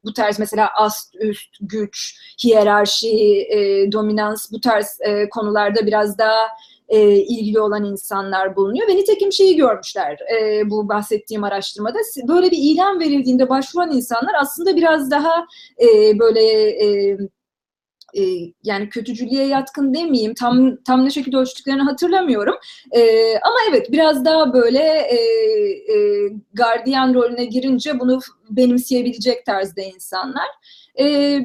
bu tarz mesela ast üst güç, hiyerarşi, e, dominans bu tarz e, konularda biraz daha e, ilgili olan insanlar bulunuyor. Ve nitekim şeyi görmüşler e, bu bahsettiğim araştırmada. Böyle bir ilan verildiğinde başvuran insanlar aslında biraz daha e, böyle e, e, yani kötücülüğe yatkın demeyeyim tam tam ne şekilde ölçtüklerini hatırlamıyorum e, ama evet biraz daha böyle e, e, gardiyan rolüne girince bunu benimseyebilecek tarzda insanlar. E,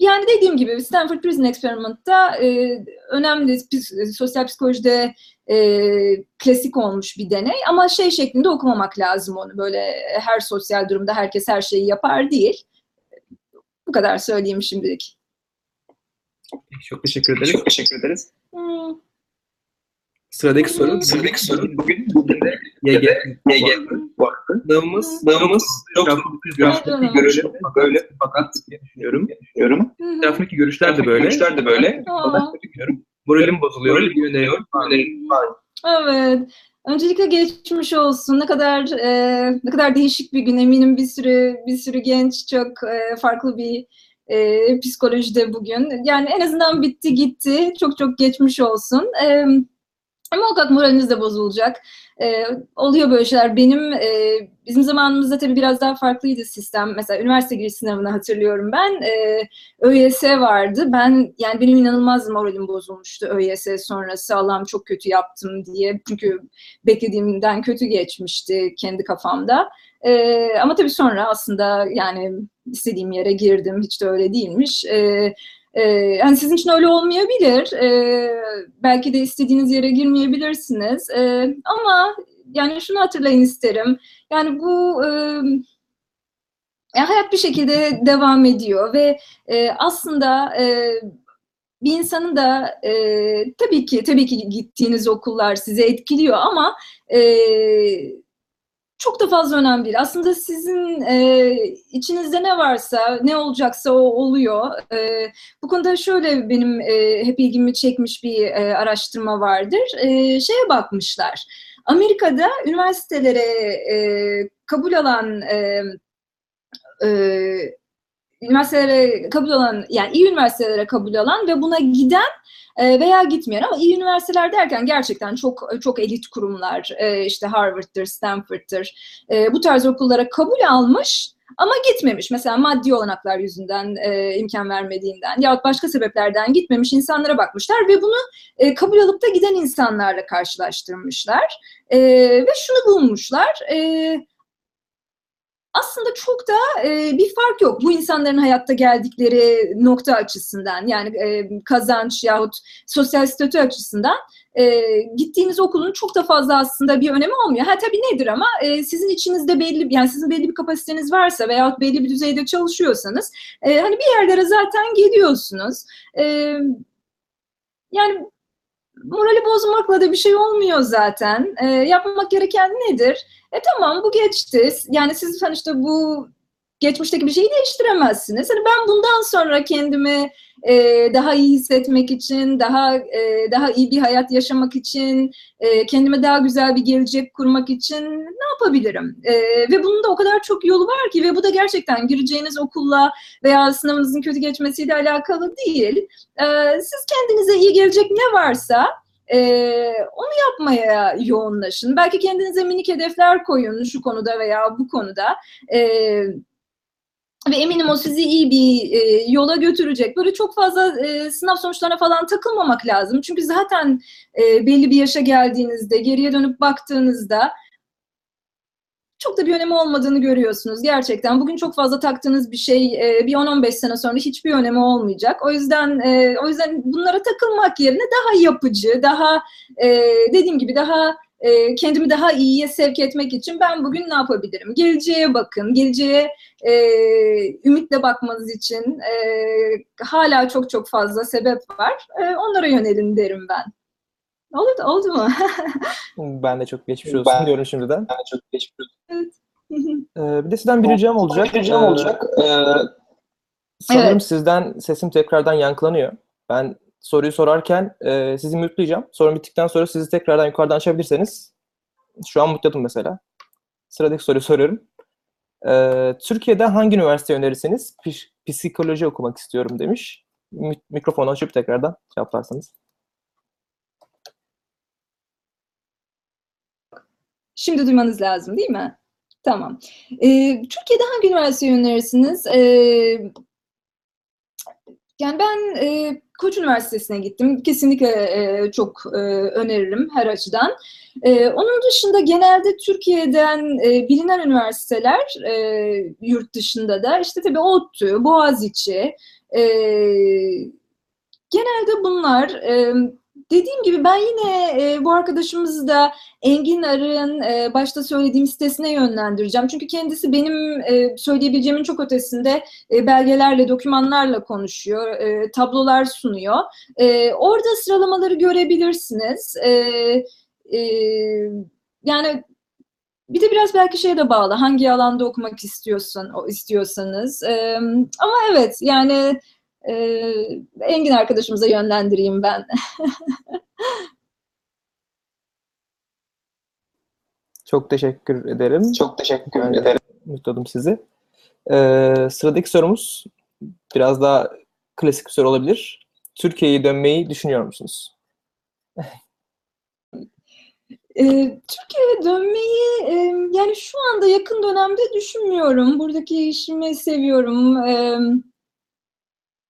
yani dediğim gibi Stanford Prison Experiment'ta e, önemli pis- sosyal psikolojide e, klasik olmuş bir deney ama şey şeklinde okumamak lazım onu böyle her sosyal durumda herkes her şeyi yapar değil. Bu kadar söyleyeyim şimdilik. Çok teşekkür ederiz. Çok teşekkür ederiz. Hmm. Sıradaki soru. Sıradaki soru bugün bugün de YG. YG vakfı. Sınavımız, Sınavımız çok grafik Evet. görelim böyle fakat düşünüyorum. düşünüyorum. Etrafındaki görüşler de böyle. Görüşler de böyle. Moralim bozuluyor. Moralim var. Evet. Öncelikle geçmiş olsun. Ne kadar e, ne kadar değişik bir gün. Eminim bir sürü bir sürü genç çok e, farklı bir e, psikolojide bugün. Yani en azından bitti gitti. Çok çok geçmiş olsun. E, ama muhakkak moraliniz de bozulacak. E, oluyor böyle şeyler. Benim e, bizim zamanımızda tabii biraz daha farklıydı sistem. Mesela üniversite giriş sınavını hatırlıyorum ben. E, ÖYS vardı. Ben yani benim inanılmaz moralim bozulmuştu ÖYS sonrası. Allah'ım çok kötü yaptım diye. Çünkü beklediğimden kötü geçmişti kendi kafamda. Ee, ama tabii sonra aslında yani istediğim yere girdim. Hiç de öyle değilmiş. Ee, e, yani sizin için öyle olmayabilir. Ee, belki de istediğiniz yere girmeyebilirsiniz. Ee, ama yani şunu hatırlayın isterim. Yani bu e, yani hayat bir şekilde devam ediyor ve e, aslında e, bir insanın da e, tabii ki tabii ki gittiğiniz okullar sizi etkiliyor ama e, çok da fazla önemli değil. Aslında sizin e, içinizde ne varsa, ne olacaksa o oluyor. E, bu konuda şöyle benim e, hep ilgimi çekmiş bir e, araştırma vardır. E, şeye bakmışlar. Amerika'da üniversitelere e, kabul alan e, e, üniversitelere kabul alan yani iyi üniversitelere kabul alan ve buna giden veya gitmeyen ama iyi üniversiteler derken gerçekten çok çok elit kurumlar e, işte Harvard'dır, Stanford'dır e, bu tarz okullara kabul almış ama gitmemiş. Mesela maddi olanaklar yüzünden e, imkan vermediğinden yahut başka sebeplerden gitmemiş insanlara bakmışlar ve bunu e, kabul alıp da giden insanlarla karşılaştırmışlar. E, ve şunu bulmuşlar. E, aslında çok da e, bir fark yok bu insanların hayatta geldikleri nokta açısından yani e, kazanç yahut sosyal statü açısından e, gittiğiniz okulun çok da fazla aslında bir önemi olmuyor. Ha tabii nedir ama e, sizin içinizde belli yani sizin belli bir kapasiteniz varsa veyahut belli bir düzeyde çalışıyorsanız e, hani bir yerlere zaten geliyorsunuz. E, yani morali bozmakla da bir şey olmuyor zaten. E, yapmak gereken nedir? E tamam bu geçti. Yani siz sonuçta bu geçmişteki bir şeyi değiştiremezsiniz. Hani ben bundan sonra kendimi e, daha iyi hissetmek için, daha e, daha iyi bir hayat yaşamak için, e, kendime daha güzel bir gelecek kurmak için ne yapabilirim? E, ve bunun da o kadar çok yolu var ki ve bu da gerçekten gireceğiniz okulla veya sınavınızın kötü geçmesiyle alakalı değil. E, siz kendinize iyi gelecek ne varsa ee, onu yapmaya yoğunlaşın. Belki kendinize minik hedefler koyun şu konuda veya bu konuda. Ee, ve eminim o sizi iyi bir e, yola götürecek. Böyle çok fazla e, sınav sonuçlarına falan takılmamak lazım. Çünkü zaten e, belli bir yaşa geldiğinizde, geriye dönüp baktığınızda çok da bir önemi olmadığını görüyorsunuz gerçekten. Bugün çok fazla taktığınız bir şey e, bir 10-15 sene sonra hiçbir önemi olmayacak. O yüzden e, o yüzden bunlara takılmak yerine daha yapıcı, daha e, dediğim gibi daha e, kendimi daha iyiye sevk etmek için ben bugün ne yapabilirim? Geleceğe bakın, geleceğe e, ümitle bakmanız için e, hala çok çok fazla sebep var. E, onlara yönelin derim ben. Oldu, oldu mu? Ben de çok geçmiş olsun Ben- diyorum şimdiden. Yani çok geçmiş olsun. Ee, bir de sizden bir ricam olacak. Bir ricam Ee, olacak. Ee, Sanırım Evet. sizden sesim tekrardan yankılanıyor. Ben soruyu sorarken e, sizi mute'layacağım. Sorun bittikten sonra sizi tekrardan yukarıdan açabilirseniz. Şu an mute'ladım mesela. Sıradaki soruyu soruyorum. Ee, Türkiye'de hangi üniversite önerirseniz psikoloji okumak istiyorum demiş. Mi- Mikrofonu açıp tekrardan cevaplarsanız. Şimdi duymanız lazım değil mi? Tamam. Ee, Türkiye'de hangi üniversiteyi önerirsiniz? Ee, yani ben e, Koç Üniversitesi'ne gittim. Kesinlikle e, çok e, öneririm her açıdan. E, onun dışında genelde Türkiye'den e, bilinen üniversiteler e, yurt dışında da işte tabii ODTÜ, Boğaziçi, e, genelde bunlar. E, dediğim gibi ben yine e, bu arkadaşımızı da Engin Arı'nın e, başta söylediğim sitesine yönlendireceğim. Çünkü kendisi benim e, söyleyebileceğimin çok ötesinde e, belgelerle, dokümanlarla konuşuyor, e, tablolar sunuyor. E, orada sıralamaları görebilirsiniz. E, e, yani bir de biraz belki şeye de bağlı. Hangi alanda okumak istiyorsun, istiyorsanız. E, ama evet yani e, Engin arkadaşımıza yönlendireyim ben. Çok teşekkür ederim. çok teşekkür ederim. Mutladım sizi. Ee, sıradaki sorumuz biraz daha klasik bir soru olabilir. Türkiye'ye dönmeyi düşünüyor musunuz? Ee, Türkiye'ye dönmeyi e, yani şu anda yakın dönemde düşünmüyorum. Buradaki işimi seviyorum.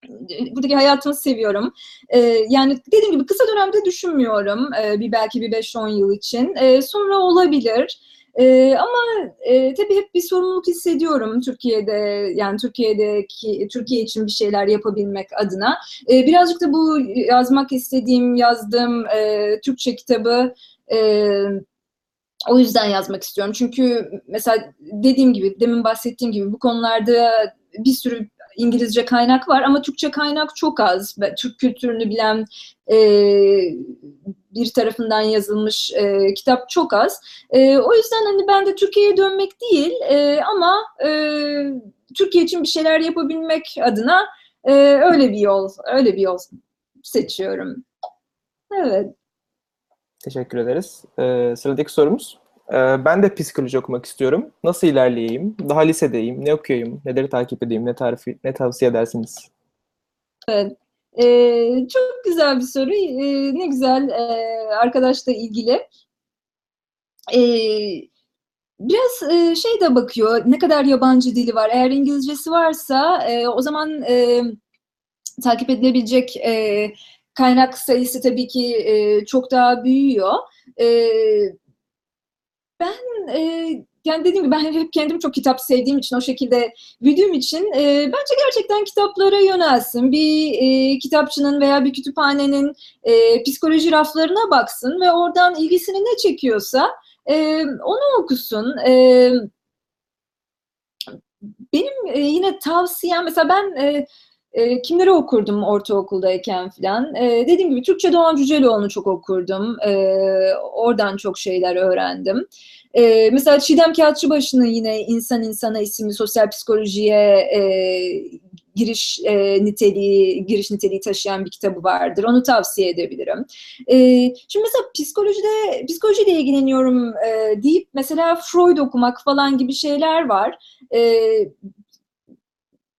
Ee, buradaki hayatımı seviyorum. Ee, yani dediğim gibi kısa dönemde düşünmüyorum. Ee, bir belki bir 5-10 yıl için. Ee, sonra olabilir. Ee, ama e, tabii hep bir sorumluluk hissediyorum Türkiye'de yani Türkiye'deki Türkiye için bir şeyler yapabilmek adına. Ee, birazcık da bu yazmak istediğim, yazdığım e, Türkçe kitabı e, o yüzden yazmak istiyorum. Çünkü mesela dediğim gibi, demin bahsettiğim gibi bu konularda bir sürü İngilizce kaynak var ama Türkçe kaynak çok az. Türk kültürünü bilen e, bir tarafından yazılmış e, kitap çok az. E, o yüzden hani ben de Türkiye'ye dönmek değil e, ama e, Türkiye için bir şeyler yapabilmek adına e, öyle bir yol, öyle bir yol seçiyorum. Evet. Teşekkür ederiz. Ee, sıradaki sorumuz. Ee, ben de psikoloji okumak istiyorum. Nasıl ilerleyeyim? Daha lisedeyim. Ne okuyayım? Neleri takip edeyim? Ne tarifi, ne tavsiye edersiniz? Ee, çok güzel bir soru. Ee, ne güzel ee, arkadaşla ilgili. Ee, biraz ee, şey de bakıyor. Ne kadar yabancı dili var. Eğer İngilizcesi varsa ee, o zaman ee, takip edilebilecek ee, kaynak sayısı tabii ki ee, çok daha büyüyor. Ee, ben ee, yani dediğim gibi ben hep kendim çok kitap sevdiğim için o şekilde büyüdüğüm için e, bence gerçekten kitaplara yönelsin. Bir e, kitapçının veya bir kütüphanenin e, psikoloji raflarına baksın ve oradan ilgisini ne çekiyorsa e, onu okusun. E, benim e, yine tavsiyem mesela ben e, e, kimleri okurdum ortaokuldayken falan. E, dediğim gibi Türkçe Doğan Cüceloğlu'nu çok okurdum. E, oradan çok şeyler öğrendim. E, mesela Çiğdem Kağıtçıbaşı'nın yine İnsan İnsana isimli sosyal psikolojiye e, giriş e, niteliği, giriş niteliği taşıyan bir kitabı vardır. Onu tavsiye edebilirim. E, şimdi mesela psikolojide, psikolojiyle ilgileniyorum e, deyip mesela Freud okumak falan gibi şeyler var. E,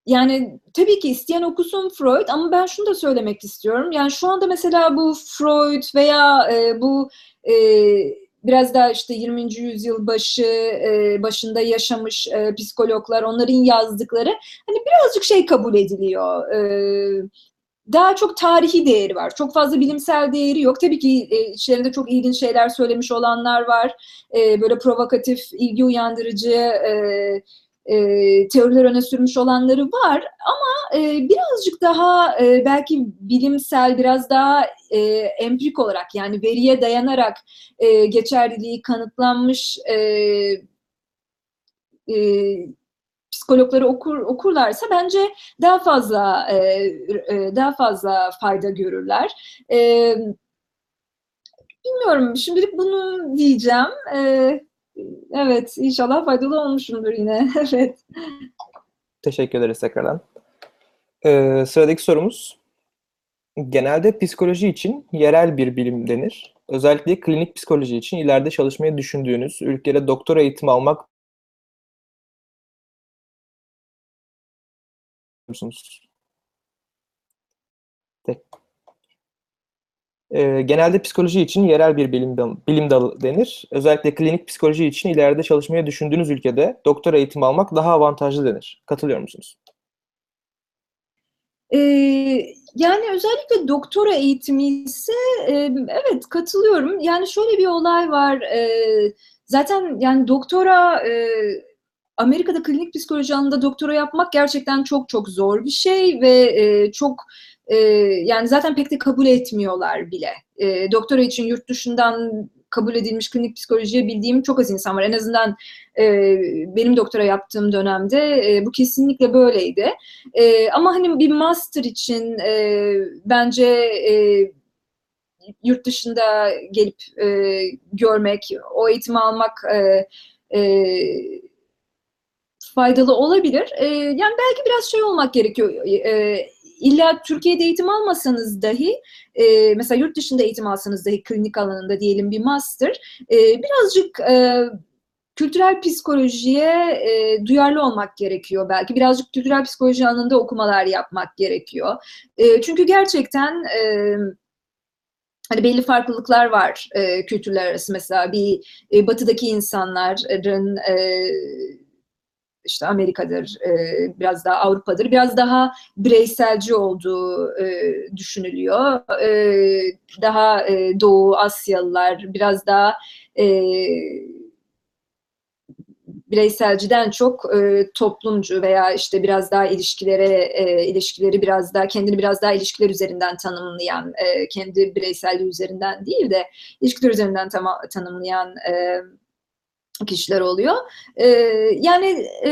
yani tabii ki isteyen okusun Freud ama ben şunu da söylemek istiyorum. Yani şu anda mesela bu Freud veya e, bu e, biraz daha işte 20. yüzyıl başı e, başında yaşamış e, psikologlar onların yazdıkları hani birazcık şey kabul ediliyor. E, daha çok tarihi değeri var. Çok fazla bilimsel değeri yok. Tabii ki e, içlerinde çok ilginç şeyler söylemiş olanlar var. E, böyle provokatif, ilgi uyandırıcı e, e, teoriler öne sürmüş olanları var ama e, birazcık daha e, belki bilimsel, biraz daha e, empirik olarak yani veriye dayanarak e, geçerliliği kanıtlanmış e, e, psikologları okur okurlarsa bence daha fazla e, e, daha fazla fayda görürler. E, bilmiyorum şimdilik bunu diyeceğim. E, evet inşallah faydalı olmuşumdur yine. evet. Teşekkür ederiz tekrardan. Ee, sıradaki sorumuz. Genelde psikoloji için yerel bir bilim denir. Özellikle klinik psikoloji için ileride çalışmayı düşündüğünüz ülkede doktora eğitimi almak musunuz? Tek. Ee, genelde psikoloji için yerel bir bilim, bilim dalı denir. Özellikle klinik psikoloji için ileride çalışmayı düşündüğünüz ülkede doktora eğitimi almak daha avantajlı denir. Katılıyor musunuz? Ee, yani özellikle doktora eğitimi ise e, evet katılıyorum. Yani şöyle bir olay var. e, zaten yani doktora e, Amerika'da klinik psikoloji alanında doktora yapmak gerçekten çok çok zor bir şey ve e, çok e, yani zaten pek de kabul etmiyorlar bile. E, doktora için yurt dışından kabul edilmiş klinik psikolojiye bildiğim çok az insan var. En azından e, benim doktora yaptığım dönemde e, bu kesinlikle böyleydi. E, ama hani bir master için e, bence e, yurt dışında gelip e, görmek, o eğitimi almak e, e, faydalı olabilir. E, yani belki biraz şey olmak gerekiyor. E, illa Türkiye'de eğitim almasanız dahi, e, mesela yurt dışında eğitim alsanız dahi klinik alanında diyelim bir master, e, birazcık e, kültürel psikolojiye e, duyarlı olmak gerekiyor belki. Birazcık kültürel psikoloji alanında okumalar yapmak gerekiyor. E, çünkü gerçekten e, hani belli farklılıklar var e, kültürler arası. Mesela bir e, batıdaki insanların e, işte Amerika'dır, e, biraz daha Avrupa'dır, biraz daha bireyselci olduğu e, düşünülüyor. E, daha Doğu Asyalılar biraz daha bireyselciden çok toplumcu veya işte biraz daha ilişkilere ilişkileri biraz daha kendini biraz daha ilişkiler üzerinden tanımlayan kendi bireyselliği üzerinden değil de ilişkiler üzerinden tam, tanımlayan kişiler oluyor. E, yani e,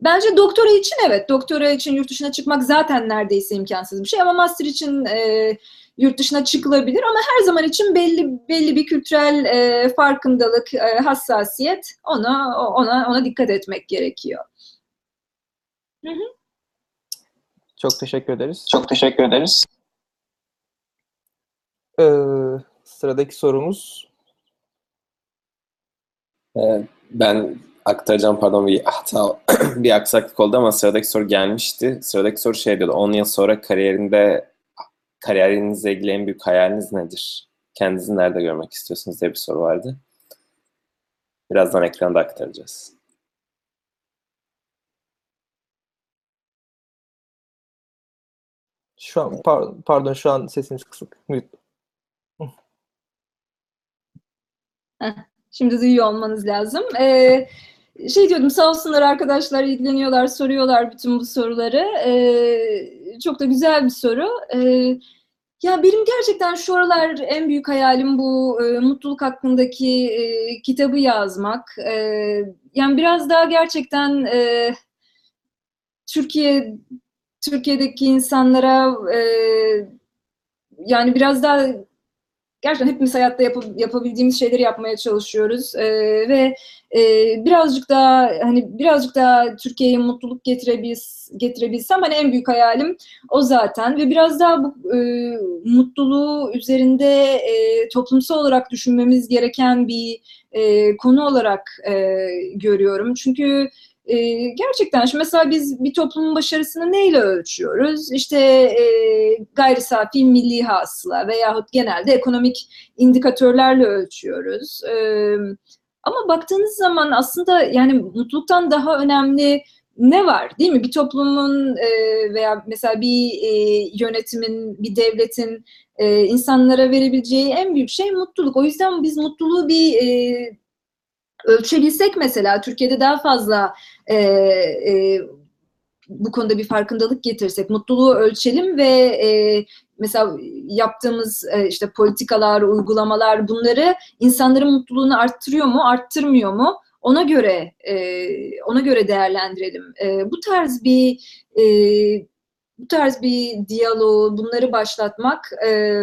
bence doktora için evet doktora için yurt dışına çıkmak zaten neredeyse imkansız bir şey ama master için e, yurt dışına çıkılabilir ama her zaman için belli belli bir kültürel e, farkındalık, e, hassasiyet ona ona ona dikkat etmek gerekiyor. Hı hı. Çok teşekkür ederiz. Çok teşekkür ederiz. Ee, sıradaki sorumuz. Ee, ben aktaracağım pardon bir hata bir aksaklık oldu ama sıradaki soru gelmişti. Sıradaki soru şey diyordu. 10 yıl sonra kariyerinde kariyerinizle ilgili en büyük hayaliniz nedir? Kendinizi nerede görmek istiyorsunuz diye bir soru vardı. Birazdan ekranda aktaracağız. Şu an par- pardon şu an sesiniz kısık. Mute. Şimdi duyuyor olmanız lazım. Ee, şey diyordum sağ olsunlar arkadaşlar ilgileniyorlar, soruyorlar bütün bu soruları. Ee, çok da güzel bir soru. Ee, ya benim gerçekten şu aralar en büyük hayalim bu e, mutluluk hakkındaki e, kitabı yazmak. E, yani biraz daha gerçekten e, Türkiye Türkiye'deki insanlara e, yani biraz daha gerçekten hepimiz hayatta yap- yapabildiğimiz şeyleri yapmaya çalışıyoruz. E, ve e, birazcık daha hani birazcık daha Türkiye'ye mutluluk getirebil getirebilsem hani en büyük hayalim o zaten. Ve biraz daha bu e, mutluluğu üzerinde e, toplumsal olarak düşünmemiz gereken bir e, konu olarak e, görüyorum. Çünkü e, gerçekten şimdi mesela biz bir toplumun başarısını neyle ölçüyoruz? İşte e, gayri safi milli hasıla veyahut genelde ekonomik indikatörlerle ölçüyoruz. E, ama baktığınız zaman aslında yani mutluluktan daha önemli ne var değil mi? Bir toplumun e, veya mesela bir e, yönetimin, bir devletin e, insanlara verebileceği en büyük şey mutluluk. O yüzden biz mutluluğu bir e, ölçebilsek mesela Türkiye'de daha fazla e, e, bu konuda bir farkındalık getirsek, mutluluğu ölçelim ve e, mesela yaptığımız e, işte politikalar, uygulamalar bunları insanların mutluluğunu arttırıyor mu, arttırmıyor mu? Ona göre e, ona göre değerlendirelim. E, bu tarz bir e, bu tarz bir diyaloğu, bunları başlatmak e,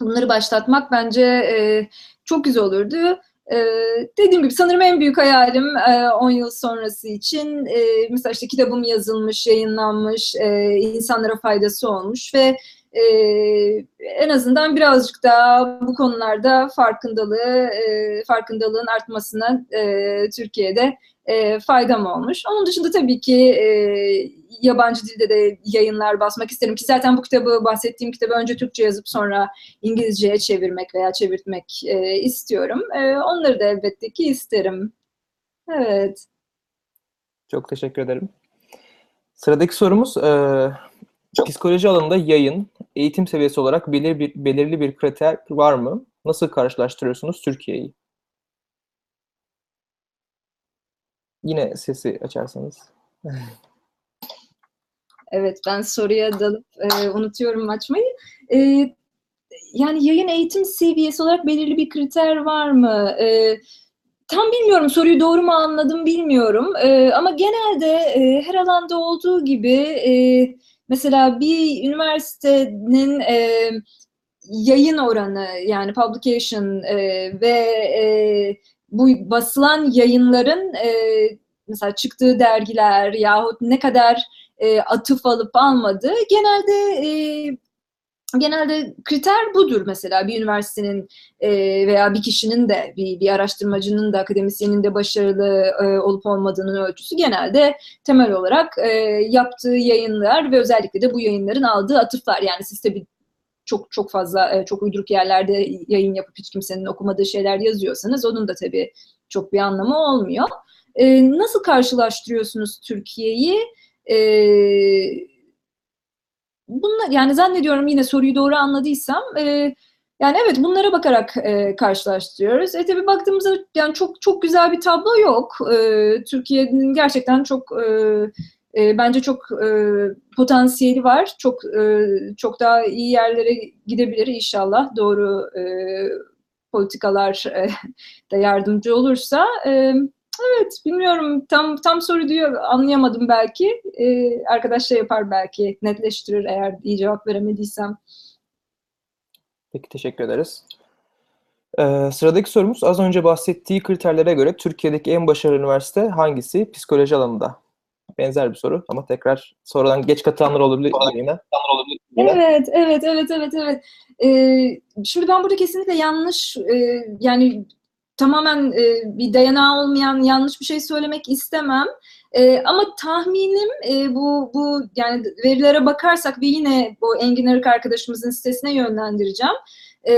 bunları başlatmak bence e, çok güzel olurdu. Ee, dediğim gibi sanırım en büyük hayalim e, 10 yıl sonrası için e, mesela işte kitabım yazılmış, yayınlanmış, e, insanlara faydası olmuş ve e, en azından birazcık daha bu konularda farkındalığı e, farkındalığın artmasına e, Türkiye'de e, faydam olmuş. Onun dışında tabii ki e, yabancı dilde de yayınlar basmak isterim ki zaten bu kitabı bahsettiğim kitabı önce Türkçe yazıp sonra İngilizceye çevirmek veya çevirtmek e, istiyorum. E, onları da elbette ki isterim. Evet. Çok teşekkür ederim. Sıradaki sorumuz e, psikoloji alanında yayın, eğitim seviyesi olarak belir bir, belirli bir kriter var mı? Nasıl karşılaştırıyorsunuz Türkiye'yi? Yine sesi açarsanız. Evet ben soruya dalıp e, unutuyorum açmayı. E, yani yayın eğitim seviyesi olarak belirli bir kriter var mı? E, tam bilmiyorum soruyu doğru mu anladım bilmiyorum. E, ama genelde e, her alanda olduğu gibi e, mesela bir üniversitenin e, yayın oranı yani publication e, ve e, bu basılan yayınların e, mesela çıktığı dergiler yahut ne kadar e, atıf alıp almadığı genelde e, genelde kriter budur mesela. Bir üniversitenin e, veya bir kişinin de bir, bir araştırmacının da akademisyenin de başarılı e, olup olmadığının ölçüsü genelde temel olarak e, yaptığı yayınlar ve özellikle de bu yayınların aldığı atıflar. Yani siz tabii çok çok fazla e, çok uyduruk yerlerde yayın yapıp hiç kimsenin okumadığı şeyler yazıyorsanız onun da tabii çok bir anlamı olmuyor. E, nasıl karşılaştırıyorsunuz Türkiye'yi? E, bunlar yani zannediyorum yine soruyu doğru anladıysam yani evet bunlara bakarak e, karşılaştırıyoruz. E tabii baktığımızda yani çok çok güzel bir tablo yok. E, Türkiye'nin gerçekten çok e, e, bence çok e, potansiyeli var. Çok e, çok daha iyi yerlere gidebilir inşallah. Doğru e, politikalar e, da yardımcı olursa. E, evet bilmiyorum tam tam soru diyor anlayamadım belki. E, arkadaş şey yapar belki netleştirir eğer iyi cevap veremediysem. Peki teşekkür ederiz. Ee, sıradaki sorumuz az önce bahsettiği kriterlere göre Türkiye'deki en başarılı üniversite hangisi? Psikoloji alanında. Benzer bir soru ama tekrar sonradan geç katılanlar olabilir yine. Evet, evet, evet, evet, evet. Ee, şimdi ben burada kesinlikle yanlış, e, yani tamamen e, bir dayanağı olmayan yanlış bir şey söylemek istemem. E, ama tahminim e, bu bu yani verilere bakarsak ve yine bu Engin Arık arkadaşımızın sitesine yönlendireceğim. E,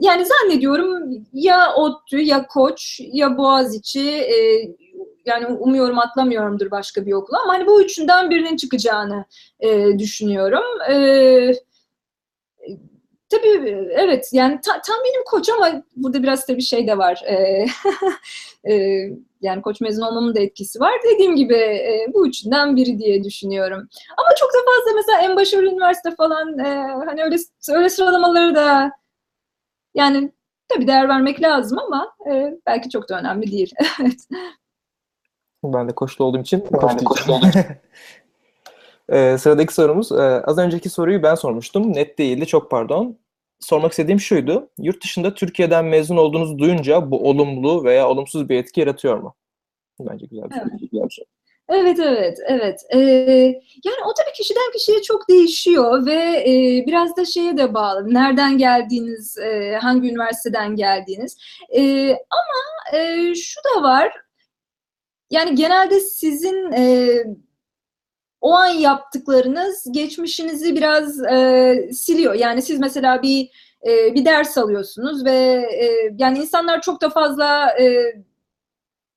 yani zannediyorum ya ODTÜ ya Koç ya Boğaziçi e, yani umuyorum atlamıyorumdur başka bir okula ama hani bu üçünden birinin çıkacağını e, düşünüyorum. E, tabii evet yani ta, tahminim koç ama burada biraz tabii şey de var. E, e, yani koç mezun olmamın da etkisi var. Dediğim gibi e, bu üçünden biri diye düşünüyorum. Ama çok da fazla mesela en başarılı üniversite falan e, hani öyle öyle sıralamaları da yani tabii değer vermek lazım ama e, belki çok da önemli değil. evet. Ben de koçlu olduğum için koç diyeceğim. ee, sıradaki sorumuz. Ee, az önceki soruyu ben sormuştum. Net değildi. Çok pardon. Sormak istediğim şuydu. Yurt dışında Türkiye'den mezun olduğunuzu duyunca bu olumlu veya olumsuz bir etki yaratıyor mu? Bence güzel bir soru. Evet. Güzel bir soru. Evet, evet, evet. Ee, yani o tabii kişiden kişiye çok değişiyor ve e, biraz da şeye de bağlı. Nereden geldiğiniz, e, hangi üniversiteden geldiğiniz. E, ama e, şu da var. Yani genelde sizin e, o an yaptıklarınız geçmişinizi biraz e, siliyor. Yani siz mesela bir e, bir ders alıyorsunuz ve e, yani insanlar çok da fazla e,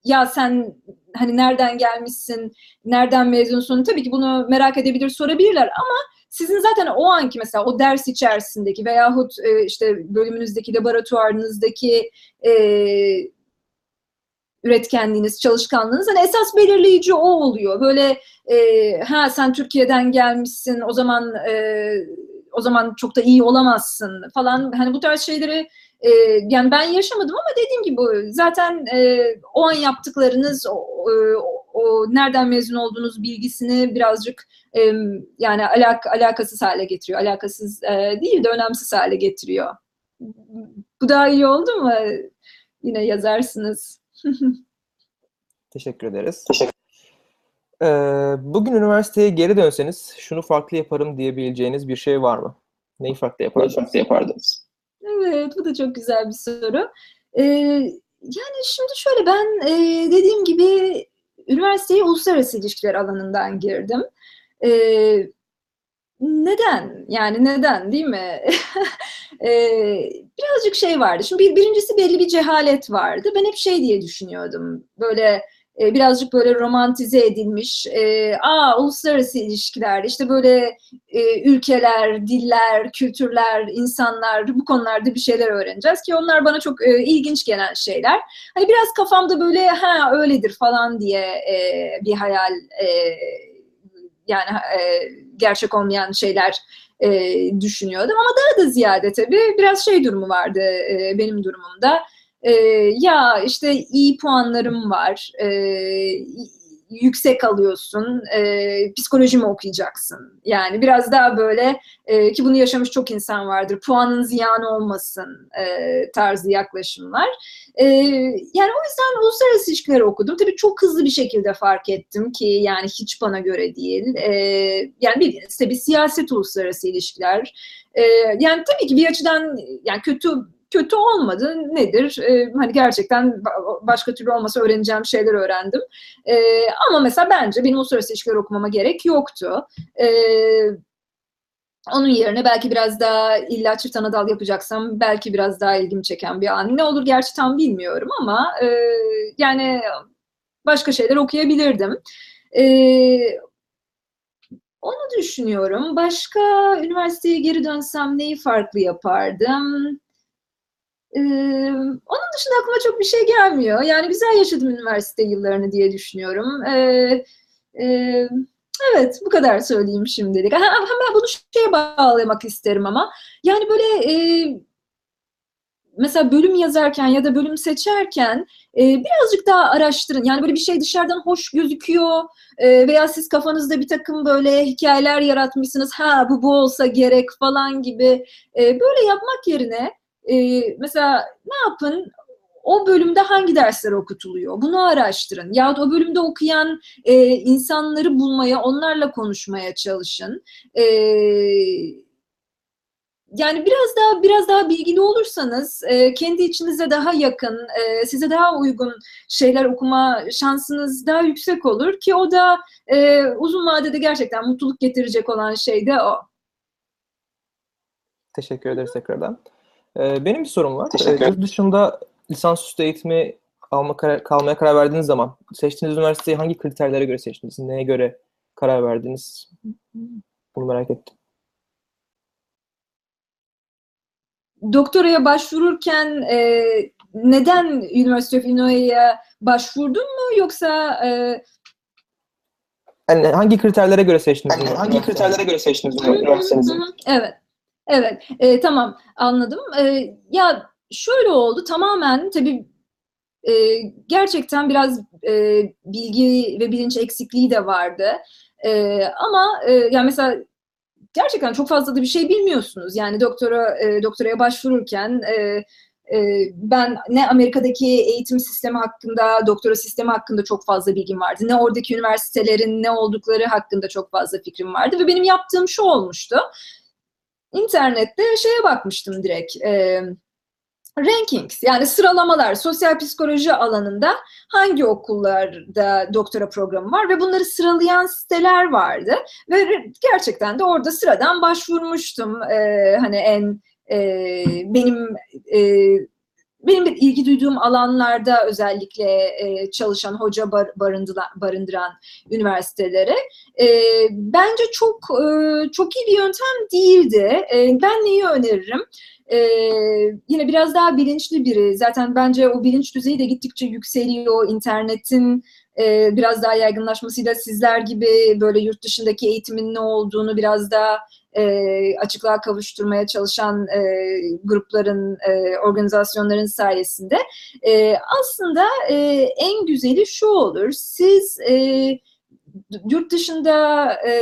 ya sen hani nereden gelmişsin, nereden mezunsun tabii ki bunu merak edebilir, sorabilirler ama sizin zaten o anki mesela o ders içerisindeki veyahut e, işte bölümünüzdeki, laboratuvarınızdaki e, üretkenliğiniz, çalışkanlığınız. Hani esas belirleyici o oluyor. Böyle e, ha sen Türkiye'den gelmişsin o zaman e, o zaman çok da iyi olamazsın falan. Hani bu tarz şeyleri e, yani ben yaşamadım ama dediğim gibi zaten e, o an yaptıklarınız o, o, o nereden mezun olduğunuz bilgisini birazcık e, yani alak, alakasız hale getiriyor. Alakasız e, değil de önemsiz hale getiriyor. Bu daha iyi oldu mu? Yine yazarsınız. Teşekkür ederiz. Ee, bugün üniversiteye geri dönseniz şunu farklı yaparım diyebileceğiniz bir şey var mı? Neyi farklı yapardınız? farklı yapardınız? Evet, bu da çok güzel bir soru. Ee, yani şimdi şöyle ben e, dediğim gibi üniversiteye uluslararası ilişkiler alanından girdim. Ee, neden? Yani neden değil mi? Ee, birazcık şey vardı. Şimdi bir, birincisi belli bir cehalet vardı. Ben hep şey diye düşünüyordum. Böyle e, birazcık böyle romantize edilmiş. E, aa uluslararası ilişkiler, işte böyle e, ülkeler, diller, kültürler, insanlar bu konularda bir şeyler öğreneceğiz ki onlar bana çok e, ilginç gelen şeyler. Hani biraz kafamda böyle ha öyledir falan diye e, bir hayal e, yani e, gerçek olmayan şeyler e, düşünüyordum ama daha da ziyade tabii biraz şey durumu vardı e, benim durumumda. E, ya işte iyi puanlarım var, e, yüksek alıyorsun, e, psikoloji mi okuyacaksın? Yani biraz daha böyle e, ki bunu yaşamış çok insan vardır. Puanın ziyan olmasın e, tarzı yaklaşımlar. E, yani o yüzden uluslararası ilişkileri okudum. Tabii çok hızlı bir şekilde fark ettim ki yani hiç bana göre değil. E, yani bildiğiniz tabii siyaset uluslararası ilişkiler. E, yani tabii ki bir açıdan yani kötü kötü olmadı. Nedir? E, hani gerçekten ba- başka türlü olmasa öğreneceğim şeyler öğrendim. E, ama mesela bence benim uluslararası ilişkiler okumama gerek yoktu. E, onun yerine belki biraz daha illa çift anadal yapacaksam belki biraz daha ilgimi çeken bir an. Ne olur gerçi tam bilmiyorum ama e, yani başka şeyler okuyabilirdim. E, onu düşünüyorum. Başka üniversiteye geri dönsem neyi farklı yapardım? Onun dışında aklıma çok bir şey gelmiyor. Yani güzel yaşadım üniversite yıllarını diye düşünüyorum. Ee, e, evet, bu kadar söyleyeyim şimdilik. Hemen bunu şeye bağlamak isterim ama. Yani böyle e, mesela bölüm yazarken ya da bölüm seçerken e, birazcık daha araştırın. Yani böyle bir şey dışarıdan hoş gözüküyor e, veya siz kafanızda bir takım böyle hikayeler yaratmışsınız. Ha bu bu olsa gerek falan gibi. E, böyle yapmak yerine e, mesela ne yapın? O bölümde hangi dersler okutuluyor? Bunu araştırın. Yahut o bölümde okuyan e, insanları bulmaya, onlarla konuşmaya çalışın. E, yani biraz daha biraz daha bilgili olursanız e, kendi içinize daha yakın, e, size daha uygun şeyler okuma şansınız daha yüksek olur ki o da e, uzun vadede gerçekten mutluluk getirecek olan şey de o. Teşekkür ederiz tekrardan. Ee, benim bir sorum var. Teşekkür Ee, yurt dışında lisansüstü eğitimi alma karar, kalmaya karar verdiğiniz zaman seçtiğiniz üniversiteyi hangi kriterlere göre seçtiniz? Neye göre karar verdiniz? Bunu merak ettim. doktoraya başvururken e, neden University of Illinois'a başvurdun mu yoksa e, Yani hangi kriterlere göre seçtiniz? Yani hangi kriterlere göre seçtiniz üniversitenizi? hı hı, evet evet E, tamam anladım E, ya şöyle oldu tamamen tabii e, gerçekten biraz e, bilgi ve bilinç eksikliği de vardı E, ama e, yani mesela gerçekten çok fazla da bir şey bilmiyorsunuz. Yani doktora e, doktoraya başvururken e, e, ben ne Amerika'daki eğitim sistemi hakkında, doktora sistemi hakkında çok fazla bilgim vardı. Ne oradaki üniversitelerin ne oldukları hakkında çok fazla fikrim vardı ve benim yaptığım şu olmuştu. İnternette şeye bakmıştım direkt. E, rankings yani sıralamalar sosyal psikoloji alanında hangi okullarda doktora programı var ve bunları sıralayan siteler vardı ve gerçekten de orada sıradan başvurmuştum Ee, hani en e, benim e, benim de ilgi duyduğum alanlarda özellikle e, çalışan hoca bar, barındıran, barındıran üniversitelere e, bence çok e, çok iyi bir yöntem değildi. E, ben neyi öneririm? E, yine biraz daha bilinçli biri. Zaten bence o bilinç düzeyi de gittikçe yükseliyor. İnternetin e, biraz daha yaygınlaşmasıyla sizler gibi böyle yurt dışındaki eğitimin ne olduğunu biraz daha e, açıklığa kavuşturmaya çalışan e, grupların, e, organizasyonların sayesinde e, aslında e, en güzeli şu olur. Siz e, yurt dışında e,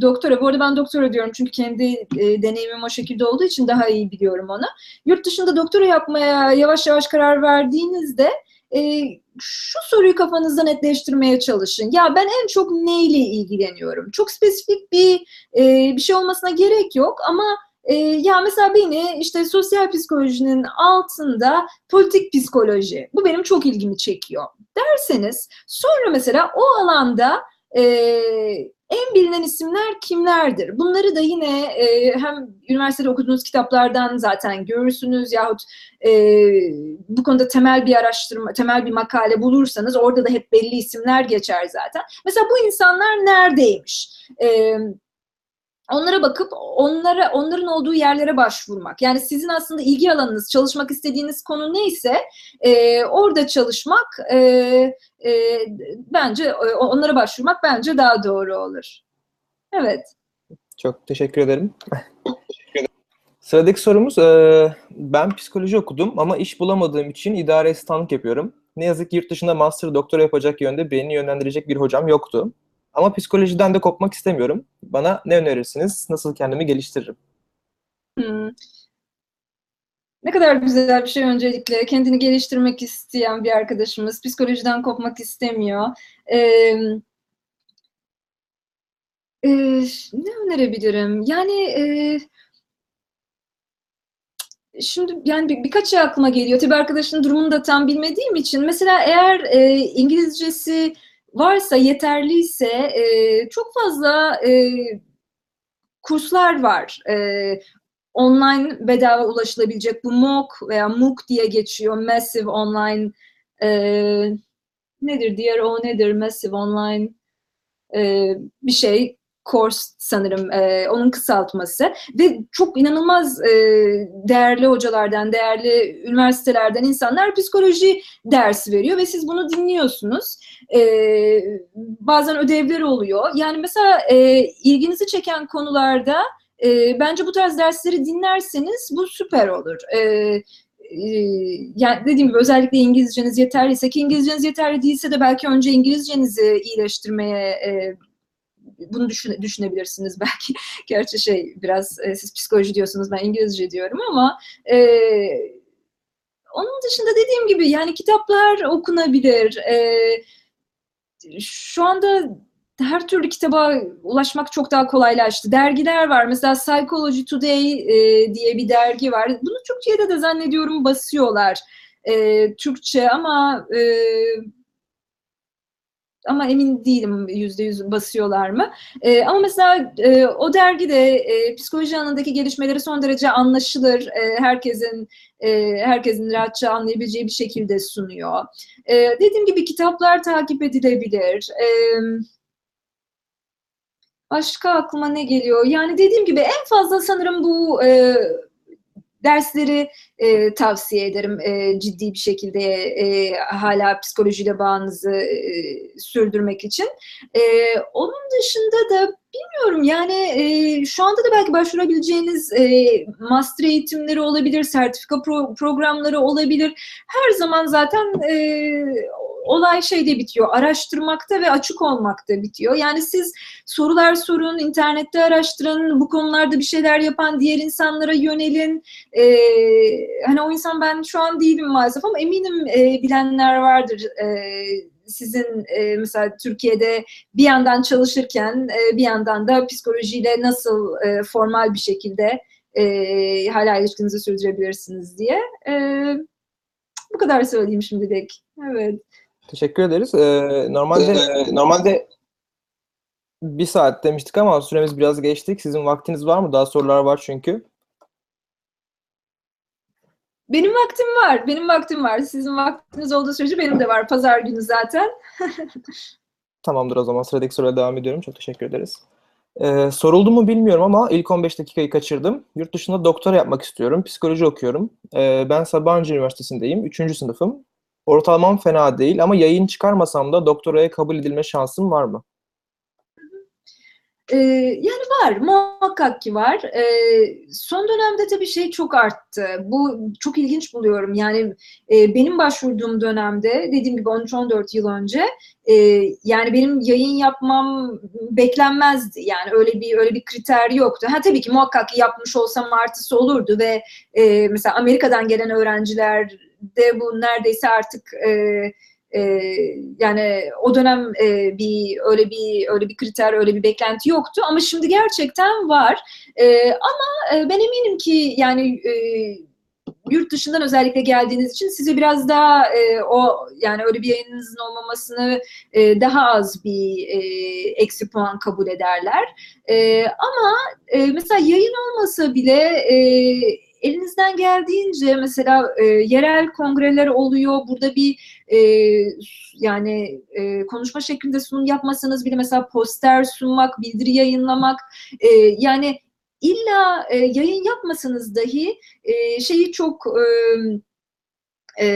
doktora, bu arada ben doktora diyorum çünkü kendi e, deneyimim o şekilde olduğu için daha iyi biliyorum onu. Yurt dışında doktora yapmaya yavaş yavaş karar verdiğinizde e, şu soruyu kafanızda netleştirmeye çalışın. Ya ben en çok neyle ilgileniyorum? Çok spesifik bir e, bir şey olmasına gerek yok ama e, ya mesela beni işte sosyal psikolojinin altında politik psikoloji, bu benim çok ilgimi çekiyor derseniz sonra mesela o alanda e, en bilinen isimler kimlerdir? Bunları da yine e, hem üniversitede okuduğunuz kitaplardan zaten görürsünüz yahut e, bu konuda temel bir araştırma, temel bir makale bulursanız orada da hep belli isimler geçer zaten. Mesela bu insanlar neredeymiş? E, onlara bakıp onlara onların olduğu yerlere başvurmak. Yani sizin aslında ilgi alanınız, çalışmak istediğiniz konu neyse e, orada çalışmak e, e, bence e, onlara başvurmak bence daha doğru olur. Evet. Çok teşekkür ederim. Sıradaki sorumuz, e, ben psikoloji okudum ama iş bulamadığım için idare asistanlık yapıyorum. Ne yazık ki yurt dışında master doktora yapacak yönde beni yönlendirecek bir hocam yoktu. Ama psikolojiden de kopmak istemiyorum. Bana ne önerirsiniz? Nasıl kendimi geliştiririm? Hmm. Ne kadar güzel bir şey öncelikle. Kendini geliştirmek isteyen bir arkadaşımız. Psikolojiden kopmak istemiyor. Ee, e, ne önerebilirim? Yani e, şimdi yani bir, birkaç şey aklıma geliyor. Tabii arkadaşın durumunu da tam bilmediğim için. Mesela eğer e, İngilizcesi varsa, yeterliyse e, çok fazla e, kurslar var. E, online bedava ulaşılabilecek bu MOOC veya MOOC diye geçiyor. Massive Online e, nedir? Diğer o nedir? Massive Online e, bir şey. Course sanırım e, onun kısaltması ve çok inanılmaz e, değerli hocalardan, değerli üniversitelerden insanlar psikoloji dersi veriyor ve siz bunu dinliyorsunuz. E, bazen ödevler oluyor. Yani mesela e, ilginizi çeken konularda e, bence bu tarz dersleri dinlerseniz bu süper olur. E, e, yani dediğim gibi özellikle İngilizceniz yeterliyse ki İngilizceniz yeterli değilse de belki önce İngilizcenizi iyileştirmeye e, bunu düşün, düşünebilirsiniz belki. Gerçi şey biraz e, siz psikoloji diyorsunuz ben İngilizce diyorum ama e, onun dışında dediğim gibi yani kitaplar okunabilir. E, şu anda her türlü kitaba ulaşmak çok daha kolaylaştı. Dergiler var. Mesela Psychology Today e, diye bir dergi var. Bunu Türkçe'de de zannediyorum basıyorlar. E, Türkçe ama e, ama emin değilim yüzde yüz basıyorlar mı. E, ama mesela e, o dergide e, psikoloji alanındaki gelişmeleri son derece anlaşılır. E, herkesin e, herkesin rahatça anlayabileceği bir şekilde sunuyor. E, dediğim gibi kitaplar takip edilebilir. Evet Başka aklıma ne geliyor? Yani dediğim gibi en fazla sanırım bu e, dersleri e, tavsiye ederim e, ciddi bir şekilde e, hala psikolojiyle bağınızı e, sürdürmek için. E, onun dışında da bilmiyorum yani e, şu anda da belki başvurabileceğiniz e, master eğitimleri olabilir, sertifika pro programları olabilir. Her zaman zaten e, olay şeyde bitiyor, araştırmakta ve açık olmakta bitiyor. Yani siz sorular sorun, internette araştırın, bu konularda bir şeyler yapan diğer insanlara yönelin. Ee, hani o insan ben şu an değilim maalesef ama eminim e, bilenler vardır. E, sizin e, mesela Türkiye'de bir yandan çalışırken e, bir yandan da psikolojiyle nasıl e, formal bir şekilde e, hala ilişkinizi sürdürebilirsiniz diye. E, bu kadar söyleyeyim şimdilik. Evet. Teşekkür ederiz. Ee, normalde Ee, normalde bir saat demiştik ama süremiz biraz geçtik. Sizin vaktiniz var mı? Daha sorular var çünkü. Benim vaktim var. Benim vaktim var. Sizin vaktiniz olduğu sürece benim de var. Pazar günü zaten. Tamamdır o zaman sıradaki soruya devam ediyorum. Çok teşekkür ederiz. Ee, soruldu mu bilmiyorum ama ilk 15 dakikayı kaçırdım. Yurt dışında doktora yapmak istiyorum. Psikoloji okuyorum. Ee, ben Sabancı Üniversitesi'ndeyim. Üçüncü sınıfım. Ortalamam fena değil ama yayın çıkarmasam da doktoraya kabul edilme şansım var mı? Ee, yani var, muhakkak ki var. Ee, son dönemde tabii şey çok arttı. Bu çok ilginç buluyorum. Yani e, benim başvurduğum dönemde, dediğim gibi 13-14 yıl önce, e, yani benim yayın yapmam beklenmezdi. Yani öyle bir öyle bir kriter yoktu. Ha tabii ki muhakkak yapmış olsam artısı olurdu ve e, mesela Amerika'dan gelen öğrenciler de bu neredeyse artık e, e, yani o dönem e, bir öyle bir öyle bir kriter öyle bir beklenti yoktu ama şimdi gerçekten var E, ama e, ben eminim ki yani e, yurt dışından özellikle geldiğiniz için size biraz daha e, o yani öyle bir yayınınızın olmamasını e, daha az bir e, eksi puan kabul ederler E, ama e, mesela yayın olmasa bile e, elinizden geldiğince mesela e, yerel kongreler oluyor. Burada bir e, yani e, konuşma şeklinde sunum yapmasanız bile mesela poster sunmak, bildiri yayınlamak e, yani illa e, yayın yapmasanız dahi e, şeyi çok e, e,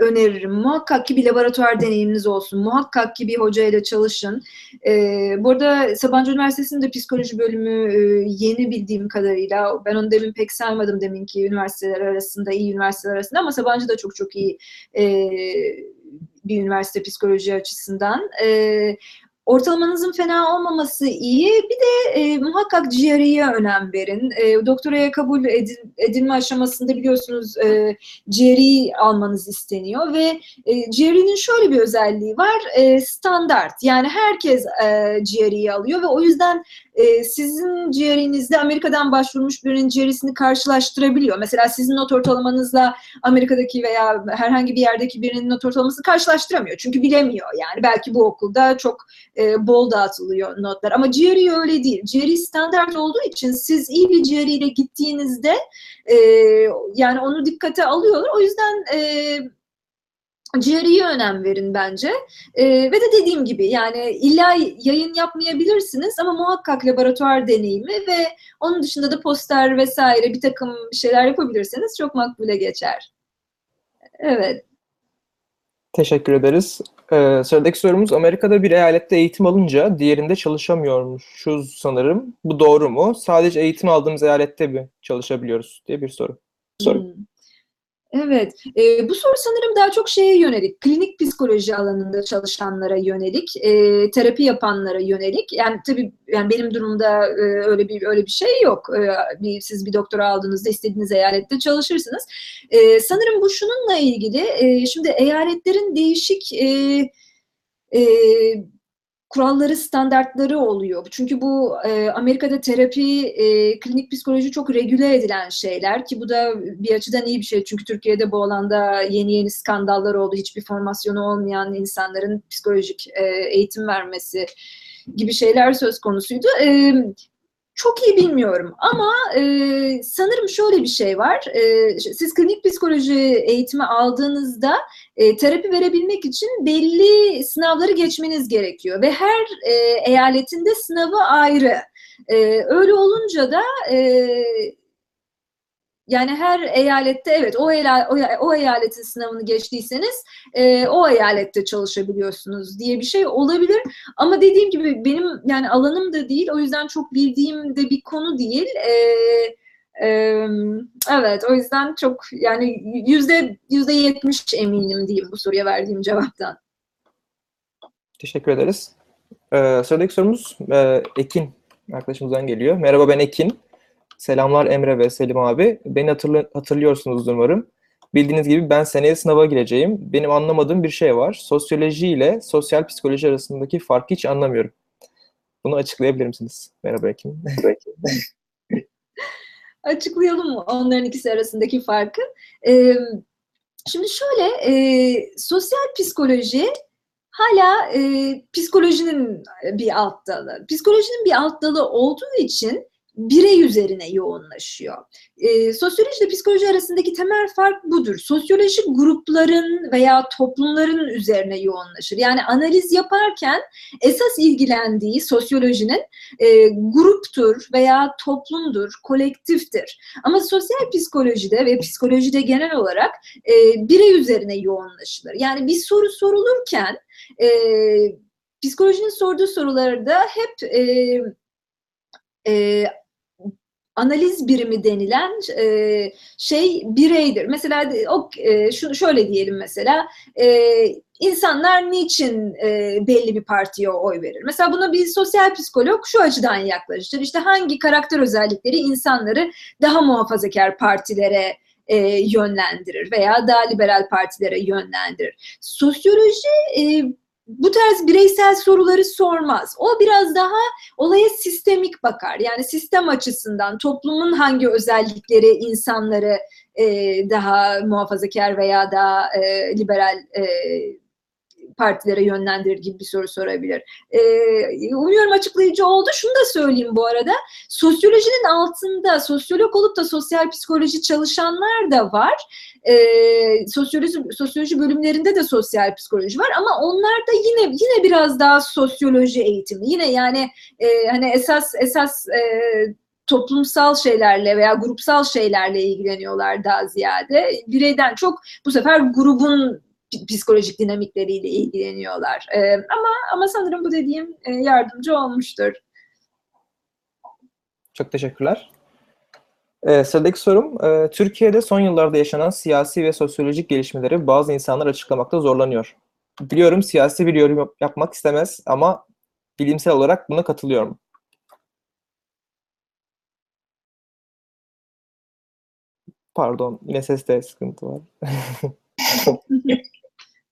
öneririm. Muhakkak ki bir laboratuvar deneyiminiz olsun. Muhakkak ki bir hocayla çalışın. Ee, bu arada Sabancı Üniversitesi'nde psikoloji bölümü e, yeni bildiğim kadarıyla. Ben onu demin pek saymadım deminki üniversiteler arasında, iyi üniversiteler arasında ama Sabancı da çok çok iyi e, bir üniversite psikoloji açısından. E, ortalamanızın fena olmaması iyi. Bir de e, muhakkak GRE'ye önem verin. E, doktoraya kabul edin, edilme aşamasında biliyorsunuz e, GRE almanız isteniyor ve e, GRE'nin şöyle bir özelliği var. E, standart. Yani herkes e, GRE'yi alıyor ve o yüzden e, sizin GRE'nizde Amerika'dan başvurmuş birinin GRE'sini karşılaştırabiliyor. Mesela sizin not ortalamanızla Amerika'daki veya herhangi bir yerdeki birinin not ortalamasını karşılaştıramıyor. Çünkü bilemiyor yani. Belki bu okulda çok e, bol dağıtılıyor notlar. Ama GRE öyle değil. GRE standart olduğu için siz iyi bir GRE ile gittiğinizde e, yani onu dikkate alıyorlar. O yüzden e, GRE'ye önem verin bence. E, ve de dediğim gibi yani illa yayın yapmayabilirsiniz ama muhakkak laboratuvar deneyimi ve onun dışında da poster vesaire bir takım şeyler yapabilirseniz çok makbule geçer. Evet. Teşekkür ederiz. Ee, sıradaki sorumuz Amerika'da bir eyalette eğitim alınca diğerinde çalışamıyormuşuz sanırım. Bu doğru mu? Sadece eğitim aldığımız eyalette mi çalışabiliyoruz diye bir soru. Hmm. Evet, e, bu soru sanırım daha çok şeye yönelik, klinik psikoloji alanında çalışanlara yönelik, e, terapi yapanlara yönelik. Yani tabii yani benim durumda e, öyle bir öyle bir şey yok. E, bir, siz bir doktora aldığınızda istediğiniz eyalette çalışırsınız. E, sanırım bu şununla ilgili. E, şimdi eyaletlerin değişik e, e, kuralları, standartları oluyor. Çünkü bu e, Amerika'da terapi, e, klinik psikoloji çok regüle edilen şeyler ki bu da bir açıdan iyi bir şey. Çünkü Türkiye'de bu alanda yeni yeni skandallar oldu. Hiçbir formasyonu olmayan insanların psikolojik e, eğitim vermesi gibi şeyler söz konusuydu. E, çok iyi bilmiyorum ama e, sanırım şöyle bir şey var. E, siz klinik psikoloji eğitimi aldığınızda e, terapi verebilmek için belli sınavları geçmeniz gerekiyor ve her e, eyaletinde sınavı ayrı. E, öyle olunca da e, yani her eyalette evet o, eyal, o, o eyaletin sınavını geçtiyseniz e, o eyalette çalışabiliyorsunuz diye bir şey olabilir. Ama dediğim gibi benim yani alanım da değil o yüzden çok bildiğim de bir konu değil. E, e, evet o yüzden çok yani yüzde yüzde yetmiş eminim diyeyim bu soruya verdiğim cevaptan. Teşekkür ederiz. Ee, sıradaki sorumuz e, Ekin arkadaşımızdan geliyor. Merhaba ben Ekin. Selamlar Emre ve Selim abi. Beni hatırlı hatırlıyorsunuz umarım. Bildiğiniz gibi ben seneye sınava gireceğim. Benim anlamadığım bir şey var. Sosyoloji ile sosyal psikoloji arasındaki farkı hiç anlamıyorum. Bunu açıklayabilir misiniz? Merhaba Ekim. Açıklayalım onların ikisi arasındaki farkı. Ee, şimdi şöyle, e, sosyal psikoloji hala e, psikolojinin bir alt dalı. Psikolojinin bir alt dalı olduğu için birey üzerine yoğunlaşıyor. E, sosyoloji psikoloji arasındaki temel fark budur. Sosyoloji grupların veya toplumların üzerine yoğunlaşır. Yani analiz yaparken esas ilgilendiği sosyolojinin e, gruptur veya toplumdur, kolektiftir. Ama sosyal psikolojide ve psikolojide genel olarak e, birey üzerine yoğunlaşılır. Yani bir soru sorulurken e, psikolojinin sorduğu sorularda hep e, e, analiz birimi denilen e, şey bireydir. Mesela o e, şunu şöyle diyelim mesela e, insanlar niçin e, belli bir partiye oy verir? Mesela buna bir sosyal psikolog şu açıdan yaklaşır. İşte hangi karakter özellikleri insanları daha muhafazakar partilere e, yönlendirir veya daha liberal partilere yönlendirir. Sosyoloji e, bu tarz bireysel soruları sormaz. O biraz daha olaya sistemik bakar. Yani sistem açısından toplumun hangi özellikleri insanları e, daha muhafazakar veya daha e, liberal e, partilere yönlendirir gibi bir soru sorabilir. E, umuyorum açıklayıcı oldu. Şunu da söyleyeyim bu arada. Sosyolojinin altında sosyolog olup da sosyal psikoloji çalışanlar da var. E, sosyoloji sosyoloji bölümlerinde de sosyal psikoloji var ama onlar da yine yine biraz daha sosyoloji eğitimi. Yine yani e, hani esas esas e, toplumsal şeylerle veya grupsal şeylerle ilgileniyorlar daha ziyade. Bireyden çok bu sefer grubun psikolojik dinamikleriyle ilgileniyorlar. E, ama ama sanırım bu dediğim e, yardımcı olmuştur. Çok teşekkürler. Ee, sıradaki sorum, e, Türkiye'de son yıllarda yaşanan siyasi ve sosyolojik gelişmeleri bazı insanlar açıklamakta zorlanıyor. Biliyorum siyasi bir yorum yap- yapmak istemez ama bilimsel olarak buna katılıyorum. Pardon, yine seste sıkıntı var.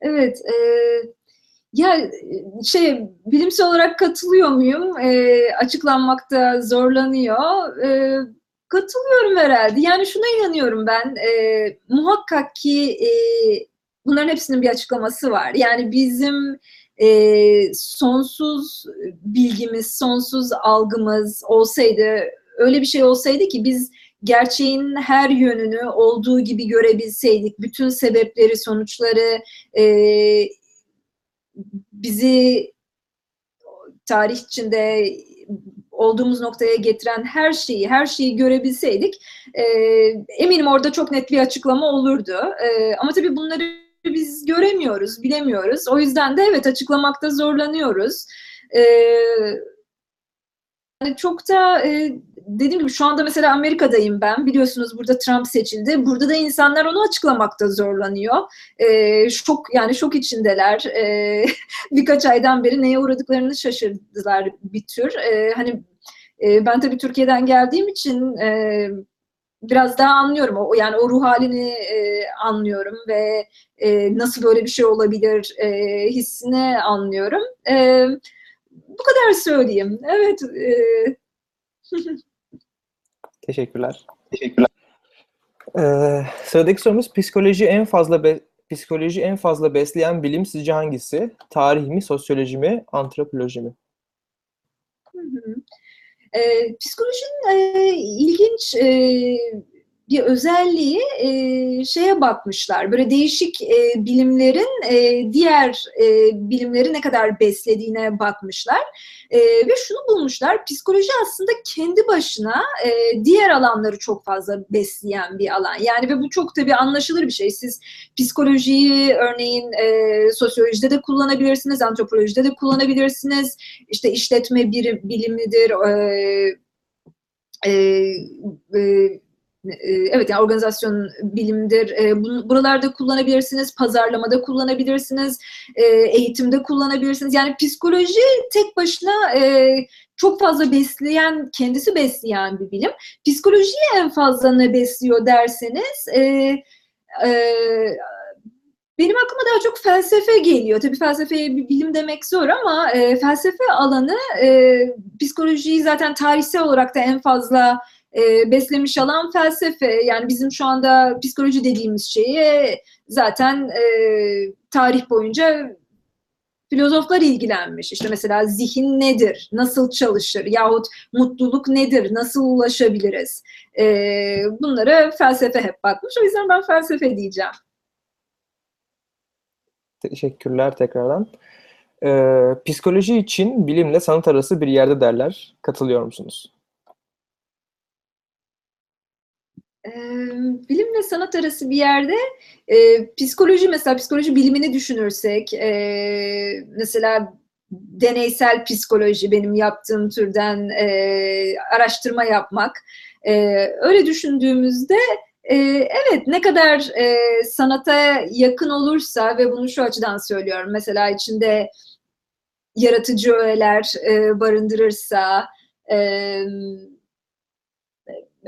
Evet, e, ya e, şey bilimsel olarak katılıyor muyum? E, açıklanmakta zorlanıyor. E, katılıyorum herhalde. Yani şuna inanıyorum ben. E, muhakkak ki e, bunların hepsinin bir açıklaması var. Yani bizim e, sonsuz bilgimiz, sonsuz algımız olsaydı, öyle bir şey olsaydı ki biz gerçeğin her yönünü olduğu gibi görebilseydik, bütün sebepleri, sonuçları e, bizi tarih içinde olduğumuz noktaya getiren her şeyi, her şeyi görebilseydik e, eminim orada çok net bir açıklama olurdu. E, ama tabii bunları biz göremiyoruz, bilemiyoruz. O yüzden de evet açıklamakta zorlanıyoruz. E, yani çok da e, dediğim gibi şu anda mesela Amerika'dayım ben. Biliyorsunuz burada Trump seçildi. Burada da insanlar onu açıklamakta zorlanıyor. E, şok yani şok içindeler. E, birkaç aydan beri neye uğradıklarını şaşırdılar bir tür. E, hani e, ben tabii Türkiye'den geldiğim için e, biraz daha anlıyorum. O yani o ruh halini e, anlıyorum ve e, nasıl böyle bir şey olabilir e, hissini anlıyorum. E, bu kadar söyleyeyim. Evet. E, Teşekkürler. Teşekkürler. Ee, sıradaki sorumuz psikoloji en fazla be- psikoloji en fazla besleyen bilim sizce hangisi? Tarih mi, sosyoloji mi, antropoloji mi? Hı hı. Ee, psikolojinin e, ilginç e, bir özelliği e, şeye bakmışlar. Böyle değişik e, bilimlerin e, diğer e, bilimleri ne kadar beslediğine bakmışlar. E, ve şunu bulmuşlar. Psikoloji aslında kendi başına e, diğer alanları çok fazla besleyen bir alan. Yani ve bu çok tabii anlaşılır bir şey. Siz psikolojiyi örneğin e, sosyolojide de kullanabilirsiniz, antropolojide de kullanabilirsiniz. İşte işletme bir bilimidir, e, e, e, evet yani organizasyon bilimdir. E, buralarda kullanabilirsiniz, pazarlamada kullanabilirsiniz, e, eğitimde kullanabilirsiniz. Yani psikoloji tek başına e, çok fazla besleyen, kendisi besleyen bir bilim. Psikolojiyi en fazla ne besliyor derseniz e, e, benim aklıma daha çok felsefe geliyor. Tabii felsefeye bir bilim demek zor ama felsefe alanı psikolojiyi zaten tarihsel olarak da en fazla e, beslemiş alan felsefe. Yani bizim şu anda psikoloji dediğimiz şeyi zaten e, tarih boyunca filozoflar ilgilenmiş. İşte mesela zihin nedir, nasıl çalışır yahut mutluluk nedir, nasıl ulaşabiliriz? Ee, bunlara felsefe hep bakmış. O yüzden ben felsefe diyeceğim. Teşekkürler tekrardan. Ee, psikoloji için bilimle sanat arası bir yerde derler. Katılıyor musunuz? Ee, bilimle sanat arası bir yerde e, psikoloji mesela psikoloji bilimini düşünürsek e, mesela deneysel psikoloji benim yaptığım türden e, araştırma yapmak e, öyle düşündüğümüzde e, evet ne kadar e, sanata yakın olursa ve bunu şu açıdan söylüyorum mesela içinde yaratıcı öğeler e, barındırırsa e,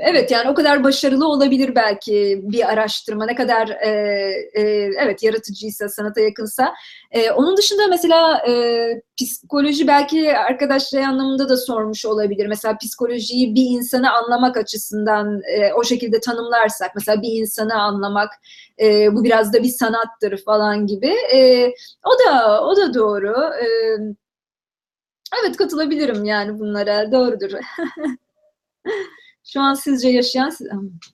Evet yani o kadar başarılı olabilir belki bir araştırma ne kadar e, e, evet yaratıcıysa sanata yakınsa. E, onun dışında mesela e, psikoloji belki arkadaş şey anlamında da sormuş olabilir. Mesela psikolojiyi bir insanı anlamak açısından e, o şekilde tanımlarsak mesela bir insanı anlamak e, bu biraz da bir sanattır falan gibi. E, o da o da doğru. E, evet katılabilirim yani bunlara doğrudur. Şu an sizce yaşayan,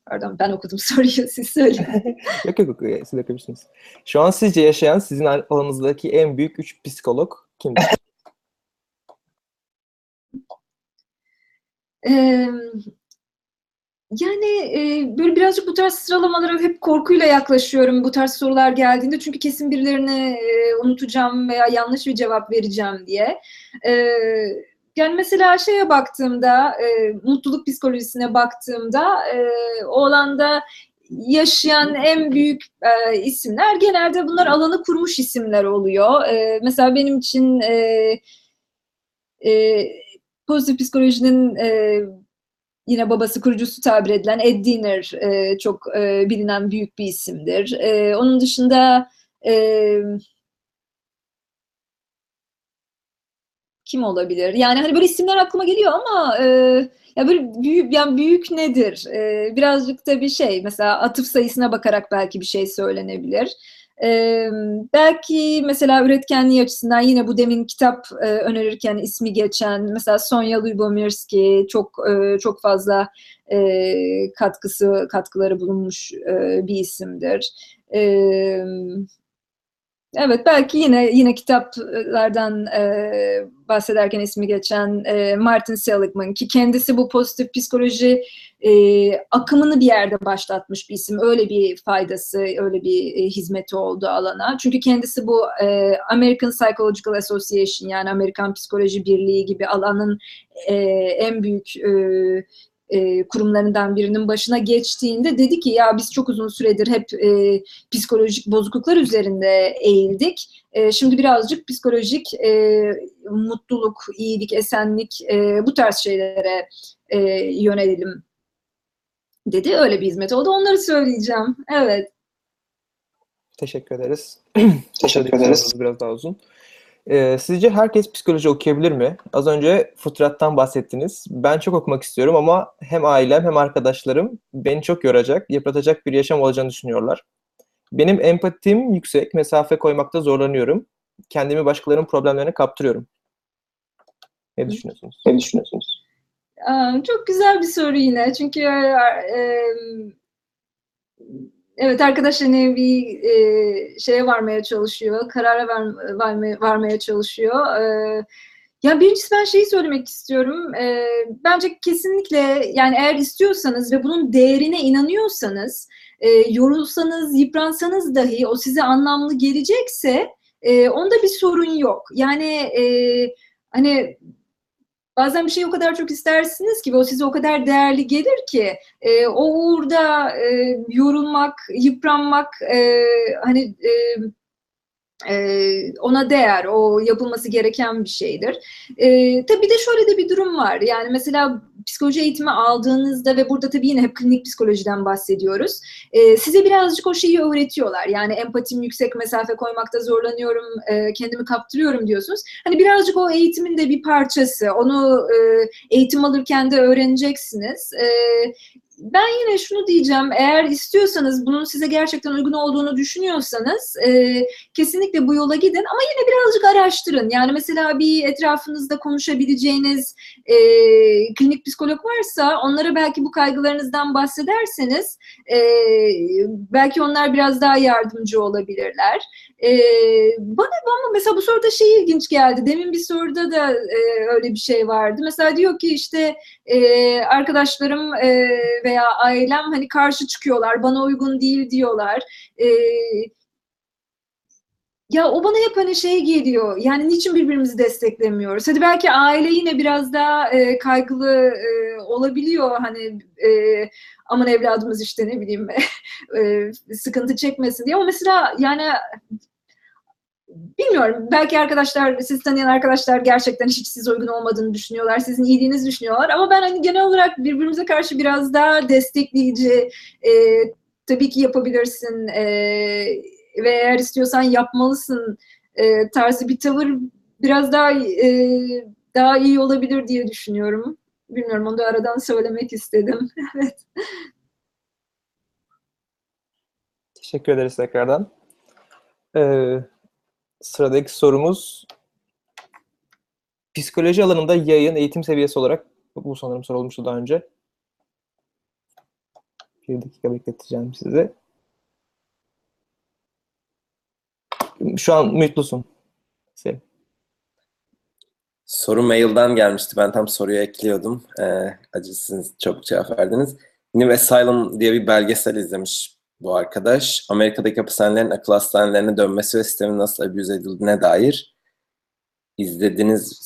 pardon ben okudum soruyu siz söyleyin. yok yok yok siz okuyabilirsiniz. Şu an sizce yaşayan sizin alanınızdaki en büyük üç psikolog kimdir? Ee, yani e, böyle birazcık bu tarz sıralamalara hep korkuyla yaklaşıyorum bu tarz sorular geldiğinde. Çünkü kesin birilerini e, unutacağım veya yanlış bir cevap vereceğim diye. Evet yani mesela şeye baktığımda, e, mutluluk psikolojisine baktığımda e, o alanda yaşayan en büyük e, isimler genelde bunlar alanı kurmuş isimler oluyor. E, mesela benim için e, e, pozitif psikolojinin e, yine babası kurucusu tabir edilen Ed Diener e, çok e, bilinen büyük bir isimdir. E, onun dışında e, kim olabilir? Yani hani böyle isimler aklıma geliyor ama e, ya böyle büyük yani büyük nedir? E, birazcık da bir şey mesela atıf sayısına bakarak belki bir şey söylenebilir. E, belki mesela üretkenliği açısından yine bu demin kitap e, önerirken ismi geçen mesela Sonya Lyubomirsky çok e, çok fazla e, katkısı katkıları bulunmuş e, bir isimdir. E, Evet belki yine yine kitaplardan e, bahsederken ismi geçen e, Martin Seligman ki kendisi bu pozitif psikoloji e, akımını bir yerde başlatmış bir isim. Öyle bir faydası, öyle bir e, hizmeti oldu alana. Çünkü kendisi bu e, American Psychological Association yani Amerikan Psikoloji Birliği gibi alanın e, en büyük e, e, kurumlarından birinin başına geçtiğinde dedi ki ya biz çok uzun süredir hep e, psikolojik bozukluklar üzerinde eğildik. E, şimdi birazcık psikolojik e, mutluluk, iyilik, esenlik e, bu tarz şeylere e, yönelelim dedi. Öyle bir hizmet oldu. Onları söyleyeceğim. Evet. Teşekkür ederiz. Teşekkür ederiz. Biraz daha uzun. Ee, sizce herkes psikoloji okuyabilir mi? Az önce fıtrattan bahsettiniz. Ben çok okumak istiyorum ama hem ailem hem arkadaşlarım beni çok yoracak, yıpratacak bir yaşam olacağını düşünüyorlar. Benim empatim yüksek, mesafe koymakta zorlanıyorum. Kendimi başkalarının problemlerine kaptırıyorum. Ne düşünüyorsunuz? Ne düşünüyorsunuz? Çok güzel bir soru yine. Çünkü e, evet arkadaş hani bir e, şeye varmaya çalışıyor, karara ver, varmaya, varmaya çalışıyor. E, ya birincisi ben şeyi söylemek istiyorum. E, bence kesinlikle yani eğer istiyorsanız ve bunun değerine inanıyorsanız, e, yorulsanız, yıpransanız dahi o size anlamlı gelecekse e, onda bir sorun yok. Yani e, hani bazen bir şeyi o kadar çok istersiniz ki ve o size o kadar değerli gelir ki e, o uğurda e, yorulmak, yıpranmak e, hani e, e, ona değer, o yapılması gereken bir şeydir. E, tabii de şöyle de bir durum var. Yani mesela psikoloji eğitimi aldığınızda ve burada tabii yine hep klinik psikolojiden bahsediyoruz. E, size birazcık o şeyi öğretiyorlar. Yani empatim yüksek mesafe koymakta zorlanıyorum, e, kendimi kaptırıyorum diyorsunuz. Hani birazcık o eğitimin de bir parçası. Onu e, eğitim alırken de öğreneceksiniz. E, ben yine şunu diyeceğim. Eğer istiyorsanız bunun size gerçekten uygun olduğunu düşünüyorsanız e, kesinlikle bu yola gidin ama yine birazcık araştırın. Yani mesela bir etrafınızda konuşabileceğiniz e, klinik psikolog varsa onlara belki bu kaygılarınızdan bahsederseniz e, belki onlar biraz daha yardımcı olabilirler. E, bana ama mesela bu soruda şey ilginç geldi. Demin bir soruda da e, öyle bir şey vardı. Mesela diyor ki işte e, arkadaşlarım e, veya ailem hani karşı çıkıyorlar, bana uygun değil diyorlar. E, ya o bana hep hani şey geliyor. Yani niçin birbirimizi desteklemiyoruz? Hadi belki aile yine biraz daha e, kaygılı e, olabiliyor. Hani e, aman evladımız işte ne bileyim e, sıkıntı çekmesin diye. Ama mesela yani bilmiyorum. Belki arkadaşlar, siz tanıyan arkadaşlar gerçekten hiç size uygun olmadığını düşünüyorlar. Sizin iyiliğinizi düşünüyorlar. Ama ben hani genel olarak birbirimize karşı biraz daha destekleyici, e, tabii ki yapabilirsin e, ve eğer istiyorsan yapmalısın e, tarzı bir tavır biraz daha e, daha iyi olabilir diye düşünüyorum. Bilmiyorum onu da aradan söylemek istedim. evet. Teşekkür ederiz tekrardan. Ee, sıradaki sorumuz psikoloji alanında yayın eğitim seviyesi olarak bu sanırım sorulmuştu daha önce. Bir dakika bekleteceğim sizi. Şu an mutlusun. Soru mailden gelmişti. Ben tam soruyu ekliyordum. Ee, acısınız çok cevap verdiniz. New Asylum diye bir belgesel izlemiş bu arkadaş. Amerika'daki hapishanelerin akıl hastanelerine dönmesi ve sistemin nasıl abuse edildiğine dair izlediniz,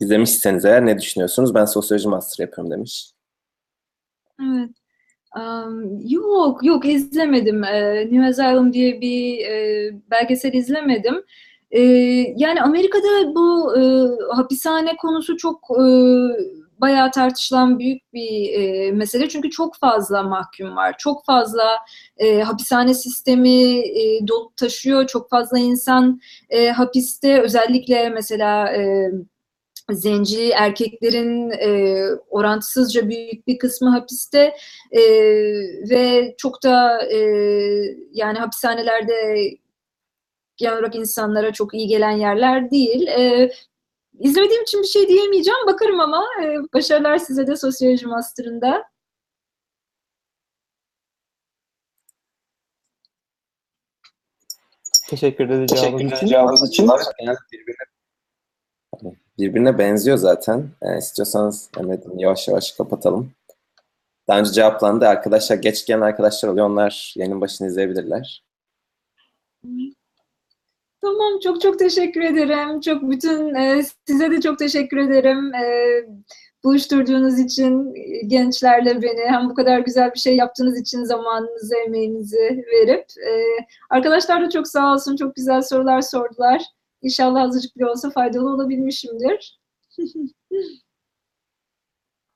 izlemişseniz eğer ne düşünüyorsunuz? Ben sosyoloji master yapıyorum demiş. Evet. Um, yok, yok izlemedim. Ee, New Asylum diye bir e, belgesel izlemedim. Ee, yani Amerika'da bu e, hapishane konusu çok e, bayağı tartışılan büyük bir e, mesele. Çünkü çok fazla mahkum var. Çok fazla e, hapishane sistemi e, dolup taşıyor. Çok fazla insan e, hapiste. Özellikle mesela e, zenci erkeklerin e, orantısızca büyük bir kısmı hapiste e, ve çok da e, yani hapishanelerde genel olarak insanlara çok iyi gelen yerler değil. E, izlemediğim için bir şey diyemeyeceğim. Bakarım ama e, başarılar size de sosyoloji master'ında. Teşekkür ederiz cevabınız Teşekkürler için. cevabınız için. Birbirine, birbirine benziyor zaten. Yani istiyorsanız Mehmet, yavaş yavaş kapatalım. Daha önce cevaplandı. Arkadaşlar geç gelen arkadaşlar oluyor. Onlar yayının başını izleyebilirler. Tamam, çok çok teşekkür ederim. Çok bütün e, size de çok teşekkür ederim. E, buluşturduğunuz için gençlerle beni hem bu kadar güzel bir şey yaptığınız için zamanınızı, emeğinizi verip e, arkadaşlar da çok sağ olsun. Çok güzel sorular sordular. İnşallah azıcık bile olsa faydalı olabilmişimdir.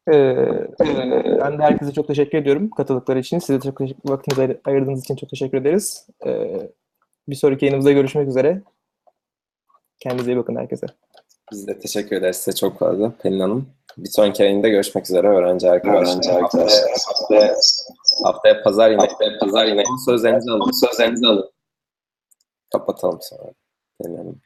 Ee, ben de herkese çok teşekkür ediyorum katıldıkları için. Size çok teşekkür, vaktinizi ayır- ayırdığınız için çok teşekkür ederiz. Ee, bir sonraki yayınımızda görüşmek üzere. Kendinize iyi bakın herkese. Biz de teşekkür ederiz size çok fazla Pelin Hanım. Bir sonraki yayında görüşmek üzere öğrenci arkadaşlar. Öğrenci arkadaşlar. Haftaya, Haftaya pazar yine haftaya pazar yine sözlerinizi alın. sözlerinizi alın. Kapatalım sonra. Pelin Hanım.